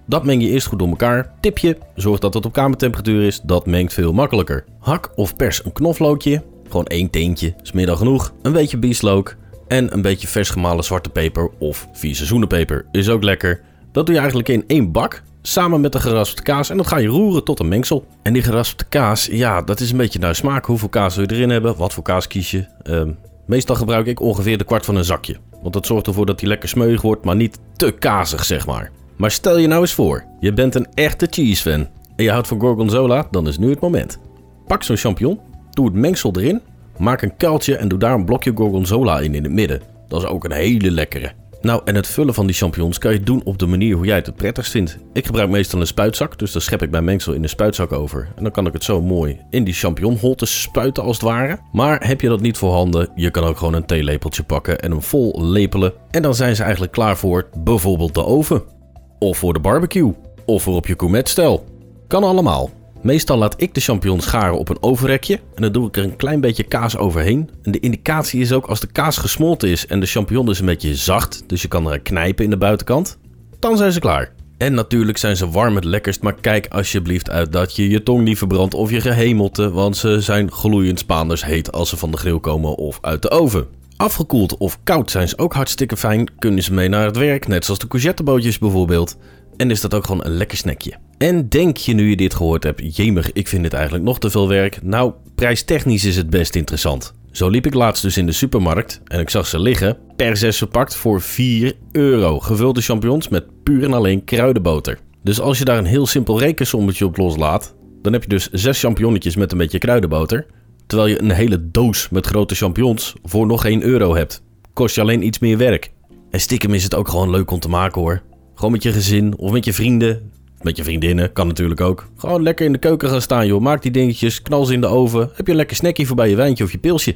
Dat meng je eerst goed door elkaar. Tipje, zorg dat het op kamertemperatuur is. Dat mengt veel makkelijker. Hak of pers een knoflookje. Gewoon één teentje, is meer dan genoeg. Een beetje bieslook. En een beetje vers gemalen zwarte peper of vier seizoenenpeper is ook lekker. Dat doe je eigenlijk in één bak. Samen met de geraspte kaas en dat ga je roeren tot een mengsel. En die geraspte kaas, ja, dat is een beetje naar smaak. Hoeveel kaas wil je erin hebben? Wat voor kaas kies je? Ehm, meestal gebruik ik ongeveer de kwart van een zakje. Want dat zorgt ervoor dat hij lekker smeuig wordt, maar niet te kazig, zeg maar. Maar stel je nou eens voor, je bent een echte cheese fan. En je houdt van gorgonzola, dan is nu het moment. Pak zo'n champignon, doe het mengsel erin, maak een kuiltje en doe daar een blokje gorgonzola in in het midden. Dat is ook een hele lekkere. Nou, en het vullen van die champignons kan je doen op de manier hoe jij het prettigst vindt. Ik gebruik meestal een spuitzak, dus dan schep ik mijn mengsel in de spuitzak over. En dan kan ik het zo mooi in die champignonholtes spuiten als het ware. Maar heb je dat niet voorhanden, je kan ook gewoon een theelepeltje pakken en hem vol lepelen. En dan zijn ze eigenlijk klaar voor bijvoorbeeld de oven. Of voor de barbecue. Of voor op je gourmetstel. Kan allemaal. Meestal laat ik de champignons garen op een ovenrekje en dan doe ik er een klein beetje kaas overheen. En de indicatie is ook als de kaas gesmolten is en de champignon is een beetje zacht, dus je kan er knijpen in de buitenkant, dan zijn ze klaar. En natuurlijk zijn ze warm het lekkerst, maar kijk alsjeblieft uit dat je je tong niet verbrandt of je gehemelte, want ze zijn gloeiend Spaanders heet als ze van de grill komen of uit de oven. Afgekoeld of koud zijn ze ook hartstikke fijn, kunnen ze mee naar het werk, net zoals de courgettebootjes bijvoorbeeld. En is dat ook gewoon een lekker snackje. En denk je nu je dit gehoord hebt, jemig, ik vind dit eigenlijk nog te veel werk. Nou, prijstechnisch is het best interessant. Zo liep ik laatst dus in de supermarkt en ik zag ze liggen, per 6 verpakt voor 4 euro. Gevulde champignons met puur en alleen kruidenboter. Dus als je daar een heel simpel rekensommetje op loslaat, dan heb je dus 6 champignonnetjes met een beetje kruidenboter. Terwijl je een hele doos met grote champignons voor nog 1 euro hebt. Kost je alleen iets meer werk. En stiekem is het ook gewoon leuk om te maken hoor. Gewoon met je gezin of met je vrienden. Met je vriendinnen, kan natuurlijk ook. Gewoon lekker in de keuken gaan staan joh. Maak die dingetjes, knal ze in de oven. Heb je een lekker snackje voorbij je wijntje of je pilsje.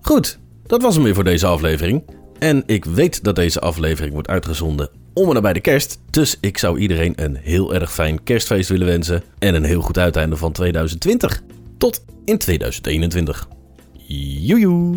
Goed, dat was hem weer voor deze aflevering. En ik weet dat deze aflevering wordt uitgezonden om en nabij de kerst. Dus ik zou iedereen een heel erg fijn kerstfeest willen wensen. En een heel goed uiteinde van 2020. Tot in 2021. Joejoe.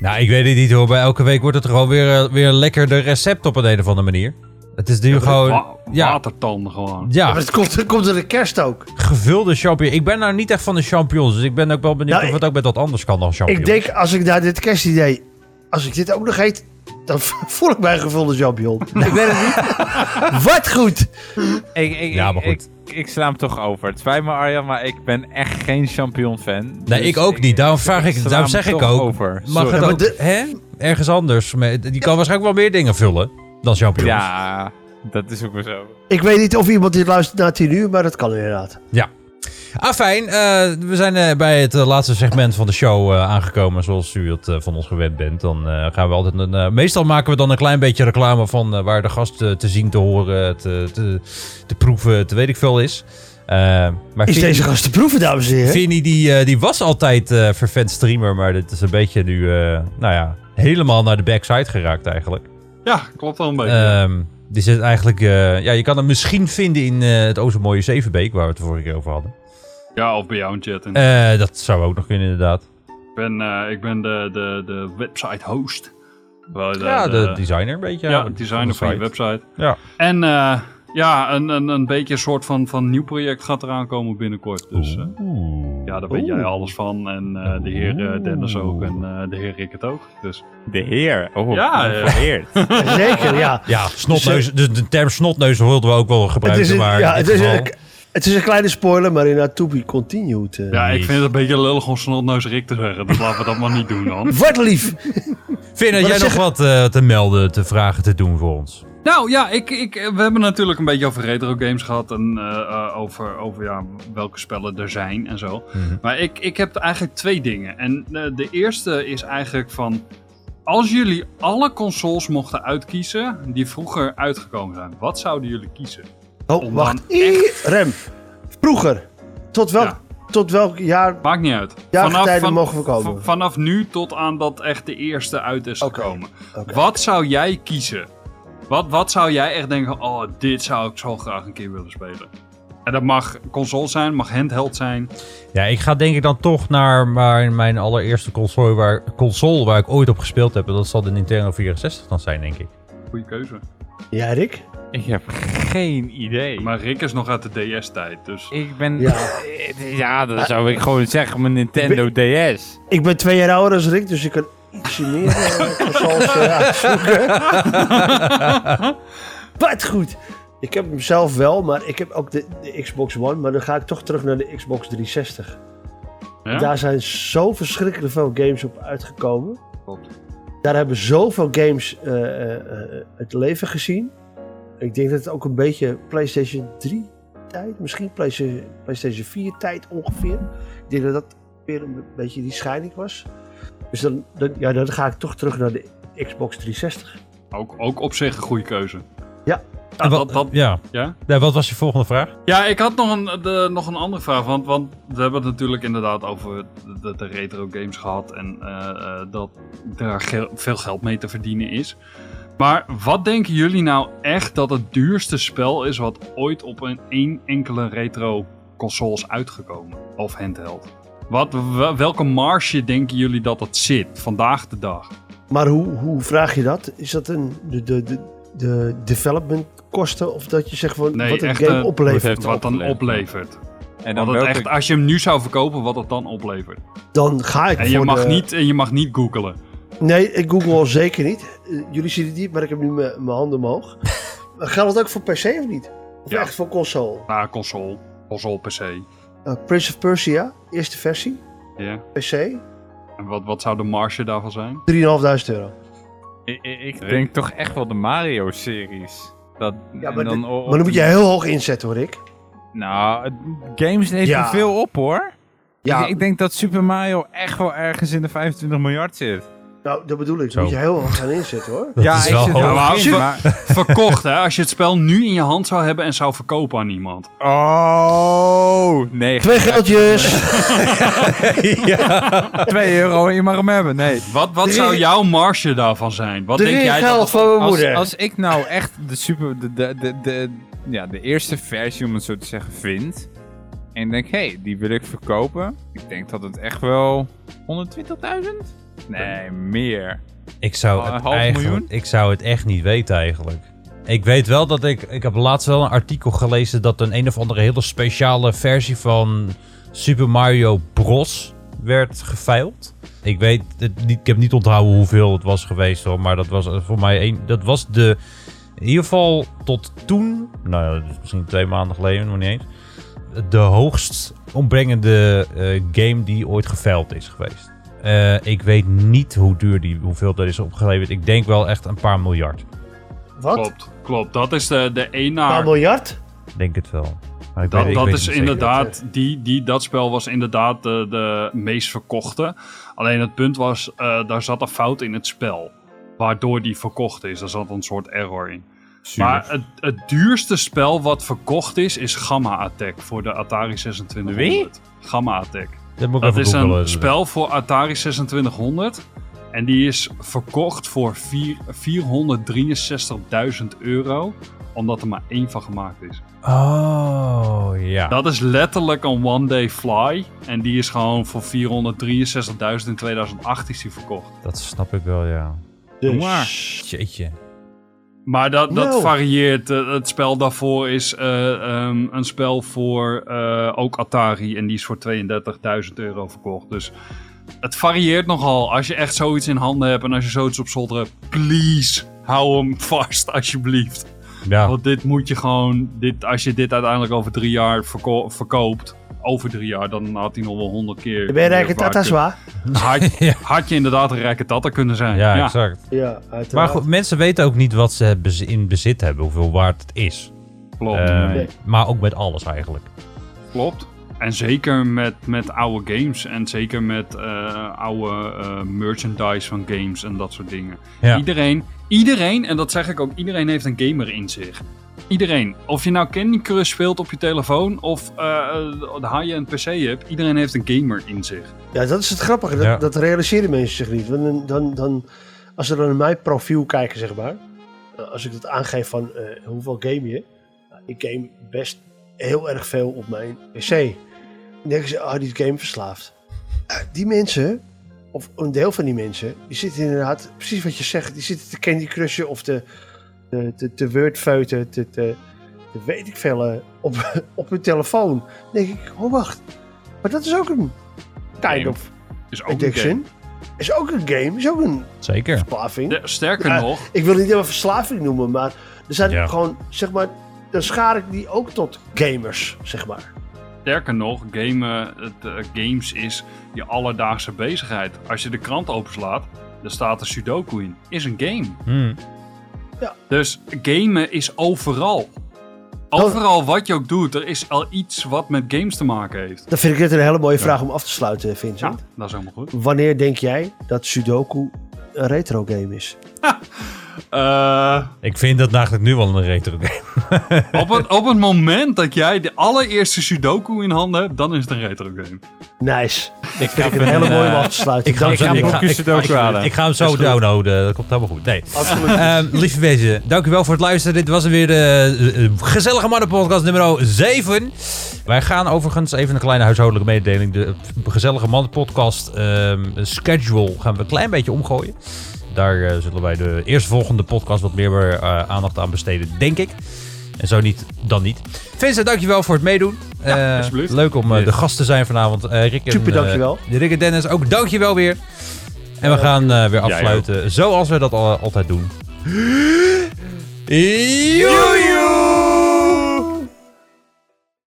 Nou, ik weet het niet hoor. Bij elke week wordt het gewoon weer, eh, weer lekker de recept op een, een of andere manier. Het is nu gewoon... Wa- Ja, Watertanden gewoon. ja, Maar het komt, het komt er de kerst ook. gevulde champignons. Ik ben nou niet echt van de champignons, dus ik ben ook wel benieuwd Nou, of het ook met wat anders kan dan champignons. Ik denk, als ik naar dit kerstidee... Als ik dit ook nog eet, dan voel ik mij een gevulde champignon. ik weet het niet. Wat goed. Ik, ik, Ja, maar goed. Ik, ik sla hem toch over. Het spijt me Arjan, maar ik ben echt geen champignon-fan. Nee, Dus ik ook niet. Daarom vraag ik- daarom zeg ik ook. Over. Mag Sorry. het ook de- hè? ergens anders? Die kan waarschijnlijk wel meer dingen vullen dan champignons. Ja, dat is ook weer zo. Ik weet niet of iemand dit luistert na 10 uur, maar dat kan inderdaad. Ah, fijn. Eh, we zijn eh, bij het eh, laatste segment van de show eh, aangekomen, zoals u het van ons gewend bent. Dan eh, gaan we altijd een. eh, meestal maken we dan een klein beetje reclame van eh, waar de gast te zien, te horen, te, te, te proeven, te weet ik veel is. Maar Is Vinnie- deze gast te proeven, dames en heren? Vinnie, die, eh, die was altijd eh vervent streamer, maar dit is een beetje nu, eh, nou ja, helemaal naar de backside geraakt eigenlijk. Ja, klopt wel een beetje. Ehm, die zit eigenlijk, eh, ja, je kan hem misschien vinden in eh, het o mooie Zevenbeek, waar we het de vorige keer over hadden. ja, of bij jou in chat. Eh, dat zou ook nog kunnen, inderdaad. Ik ben, ik ben de, de, de website host. De- ja, de, de- designer een beetje. ja, designer van je de site. website. Ja. En ja, een, een, een beetje een soort van, van nieuw project gaat eraan komen binnenkort. Dus eh, Oeh. ja, daar weet jij alles van. En eh, de heer eh, Dennis ook en eh, de heer Rick het ook. Dus De heer. Oh, Ja, ja. vereerd. Zeker, ja. Ja, snotneus, de, de term snotneus wilden we ook wel Het gebruiken, is, een, maar ja, in het, is een, het is een kleine spoiler, maar inderdaad to be continued. ja, ik vind het een beetje lullig om snotneus Rick te zeggen. Dus laten we dat maar niet doen dan. Wat lief. Vind jij nog zeg- wat eh, te melden, te vragen, te doen voor ons? Nou ja, ik, ik, we hebben natuurlijk een beetje over retro games gehad. En eh, eh, over, over ja, welke spellen er zijn en zo. Mhm. Maar ik, ik heb eigenlijk twee dingen. En eh, de eerste is eigenlijk van... Als jullie alle consoles mochten uitkiezen die vroeger uitgekomen zijn, wat zouden jullie kiezen? Oh, Om wacht. Ii, Rem. Vroeger. Tot welk, Ja. tot welk jaar? Maakt niet uit. Jaargetijden mogen we komen. vanaf nu tot aan dat echt de eerste uit is gekomen. Wat zou jij kiezen? Wat, wat zou jij echt denken, oh, dit zou ik zo graag een keer willen spelen? En dat mag console zijn, mag handheld zijn. Ja, ik ga denk ik dan toch naar maar mijn allereerste console waar, console waar ik ooit op gespeeld heb. En dat zal de Nintendo 64 dan zijn, denk ik. Goeie keuze. Ja, Rick? Ik heb geen idee. Maar Rick is nog uit de DS-tijd, dus... Ik ben... Ja. Dan zou ik gewoon zeggen mijn Nintendo DS. Ik ben twee jaar ouder dan Rick, dus ik kan ietsje meer eh, uitzoeken. Wat goed. Ik heb hem zelf wel, maar ik heb ook de, de Xbox One. Maar dan ga ik toch terug naar de Xbox 360. Ja? Daar zijn zo verschrikkelijk veel games op uitgekomen. Klopt. Daar hebben zoveel games eh, eh, eh, het leven gezien. Ik denk dat het ook een beetje PlayStation 3 tijd, misschien PlayStation, PlayStation 4 tijd ongeveer. Ik denk dat dat weer een beetje die scheiding was. Dus dan, dan, ja, dan ga ik toch terug naar de Xbox 360. Ook, ook op zich een goede keuze. Ja. Ja, En wat, dat, dat, ja. ja? Ja, wat was je volgende vraag? ja, ik had nog een, de, nog een andere vraag. Want, want we hebben het natuurlijk inderdaad over de, de retro games gehad. En eh, eh, dat er ge- veel geld mee te verdienen is. Maar wat denken jullie nou echt dat het duurste spel is wat ooit op een één enkele retro console is uitgekomen? Of handheld? Wat, wel- welke marge denken jullie dat het zit vandaag de dag? Maar hoe, hoe vraag je dat? Is dat een, de, de, de, de development kosten? Of dat je zegt van Nee, wat een game eh, oplevert? heeft Wat dan oplevert. En Wat dan welke... echt, als je hem nu zou verkopen, wat het dan oplevert. Dan ga ik En je voor mag, de- niet, en je mag niet googlen. Nee, ik google al zeker niet. Eh, jullie zien het niet, maar ik heb nu mijn handen omhoog. Geldt het ook voor PC of niet? Of Ja. echt voor console? Na console, console PC. Uh, Prince of Persia, eerste versie, Ja. PC, 3.500 En wat, wat zou de marge daarvan zijn? euro. Ik, ik, ik denk toch echt wel de Mario-series. Dat, Ja, maar, dan maar dan moet je heel hoog inzetten hoor, ik. Nou, het- games leveren Ja. veel op hoor. Ja, Ik, ik denk dat Super Mario echt wel ergens in de 25 miljard zit. Nou, dat bedoel ik. Zo. Moet je heel hoog gaan inzetten hoor. Dat ja, is ik wel zit hoog. Ja, ook maar als-. Verkocht, hè? Als je het spel nu in je hand zou hebben en zou verkopen aan iemand. Oh, nee. Twee geldjes. 2 euro en je mag hem hebben. Nee. Wat, wat Drie- zou jouw marge daarvan zijn? Wat Drie denk jij geld dat van mijn Als, moeder. als ik nou echt de super... De, de, de, de, ja, de eerste versie, om het zo te zeggen, vind... En denk, hé, hey, die wil ik verkopen. Ik denk dat het echt wel 120.000? Nee, meer. Ik zou, Een het half eigenlijk, miljoen? ik zou het echt niet weten eigenlijk. Ik weet wel dat ik... Ik heb laatst wel een artikel gelezen dat een een of andere hele speciale versie van Super Mario Bros. werd geveild. Ik weet het niet, ik heb niet onthouden hoeveel het was geweest hoor, maar dat was eh, voor mij een, dat was de, in ieder geval tot toen, nou ja, misschien twee maanden geleden, nog niet eens, de hoogst ombrengende eh, game die ooit geveild is geweest. Eh, ik weet niet hoe duur die, hoeveel dat is opgeleverd. Ik denk wel echt een paar miljard. Wat? Een Klopt, klopt. Dat is de, de één paar naar... miljard? Ik Denk het wel. Maar ik Dat, weet- ik dat weet is zeker. inderdaad, die, die, dat spel was inderdaad de, de meest verkochte. Alleen het punt was, eh, daar zat een fout in het spel. Waardoor die verkocht is. Daar zat een soort error in. Maar het, het duurste spel wat verkocht is, is Gamma Attack voor de Atari 2600. Wie? Gamma Attack. Dat is een spel voor Atari 2600. En die is verkocht voor vier- 463.000 euro. Omdat er maar één van gemaakt is. Oh, ja. Dat is letterlijk een one day fly. En die is gewoon voor 463.000 in 2008 is die verkocht. Dat snap ik wel, ja. Dus, Jeetje. Maar dat, dat varieert. Eh, het spel daarvoor is eh, ehm, een spel voor eh, ook Atari. En die is voor 32.000 euro verkocht. Dus het varieert nogal. Als je echt zoiets in handen hebt en als je zoiets op zolder hebt. Please, hou hem vast alsjeblieft. Ja, Want dit moet je gewoon. Dit, als je dit uiteindelijk over drie jaar verko- verkoopt. Over drie jaar, dan had hij nog wel honderd keer. ben je rijke meer tata zwaar? Had, Ja. had je inderdaad een rijke tata kunnen zijn. ja, Ja, exact. Ja, Maar goed, mensen weten ook niet wat ze in bezit hebben, hoeveel waard het is. klopt. Eh, Nee. Maar ook met alles eigenlijk. klopt. En zeker met, met oude games. En zeker met eh, oude eh, merchandise van games en dat soort dingen. Ja. Iedereen, iedereen, en dat zeg ik ook, iedereen heeft een gamer in zich. Iedereen. Of je nou Candy Crush speelt op je telefoon of eh de high-end PC hebt. Iedereen heeft een gamer in zich. Ja, dat is het grappige. Dat, Ja. dat realiseren mensen zich niet. Want dan, dan, dan, als ze dan naar mijn profiel kijken, zeg maar. Als ik dat aangeef van eh, hoeveel game je. nou, ik game best heel erg veel op mijn PC. Dan denken ze, ah, die game verslaafd. Eh, die mensen, of een deel van die mensen, die zitten inderdaad, precies wat je zegt, die zitten te Candy Crushen of te, te, te, te wordfeuten, te, te, te weet ik veel, eh, op, op hun telefoon. Dan denk ik, oh wacht, maar dat is ook een kind Game. of Is ook een game. addiction. Is ook een game, is ook een Zeker. verslaving. Sterker Ja, nog, Ik wil het niet helemaal verslaving noemen, maar er zijn Ja. gewoon, zeg maar, dan schaar ik die ook tot gamers, zeg maar. sterker nog, gamen, het, eh, games is je alledaagse bezigheid. Als je de krant openslaat, daar staat een Sudoku in. Is een game. Hmm. Dus gamen is overal. Overal wat je ook doet, er is al iets wat met games te maken heeft. Dan vind ik dit een hele mooie vraag om af te sluiten, Ja, Vincent. dat is helemaal goed. Wanneer denk jij dat Sudoku een retro game is? Eh, Ik vind dat eigenlijk nu wel een retro game. op, het, op het moment dat jij de allereerste Sudoku in handen hebt, dan is het een retro game. Nice. Ik Vind ik een hele mooie om af te sluiten. Ik ga, ik, ga, ik, Sudoku ik- halen. ik ga hem zo downloaden. Dat komt helemaal goed. Nee. Absoluut. Ehm, lieve mensen, dank u wel voor het luisteren. Dit was weer de eh, gezellige mannenpodcast nummer 7. Wij gaan overigens even een kleine huishoudelijke mededeling. De gezellige mannenpodcast ehm schedule gaan we een klein beetje omgooien. Daar eh, zullen wij de eerstvolgende podcast wat meer eh, aandacht aan besteden, denk ik. En zo niet, dan niet. Vincent, dankjewel voor het meedoen. Eh, alsjeblieft. leuk om eh, de gast te zijn vanavond. Eh Rick en, Super, dankjewel. Rick en Dennis, ook dankjewel weer. En we gaan eh, weer afsluiten zoals we dat al- altijd doen.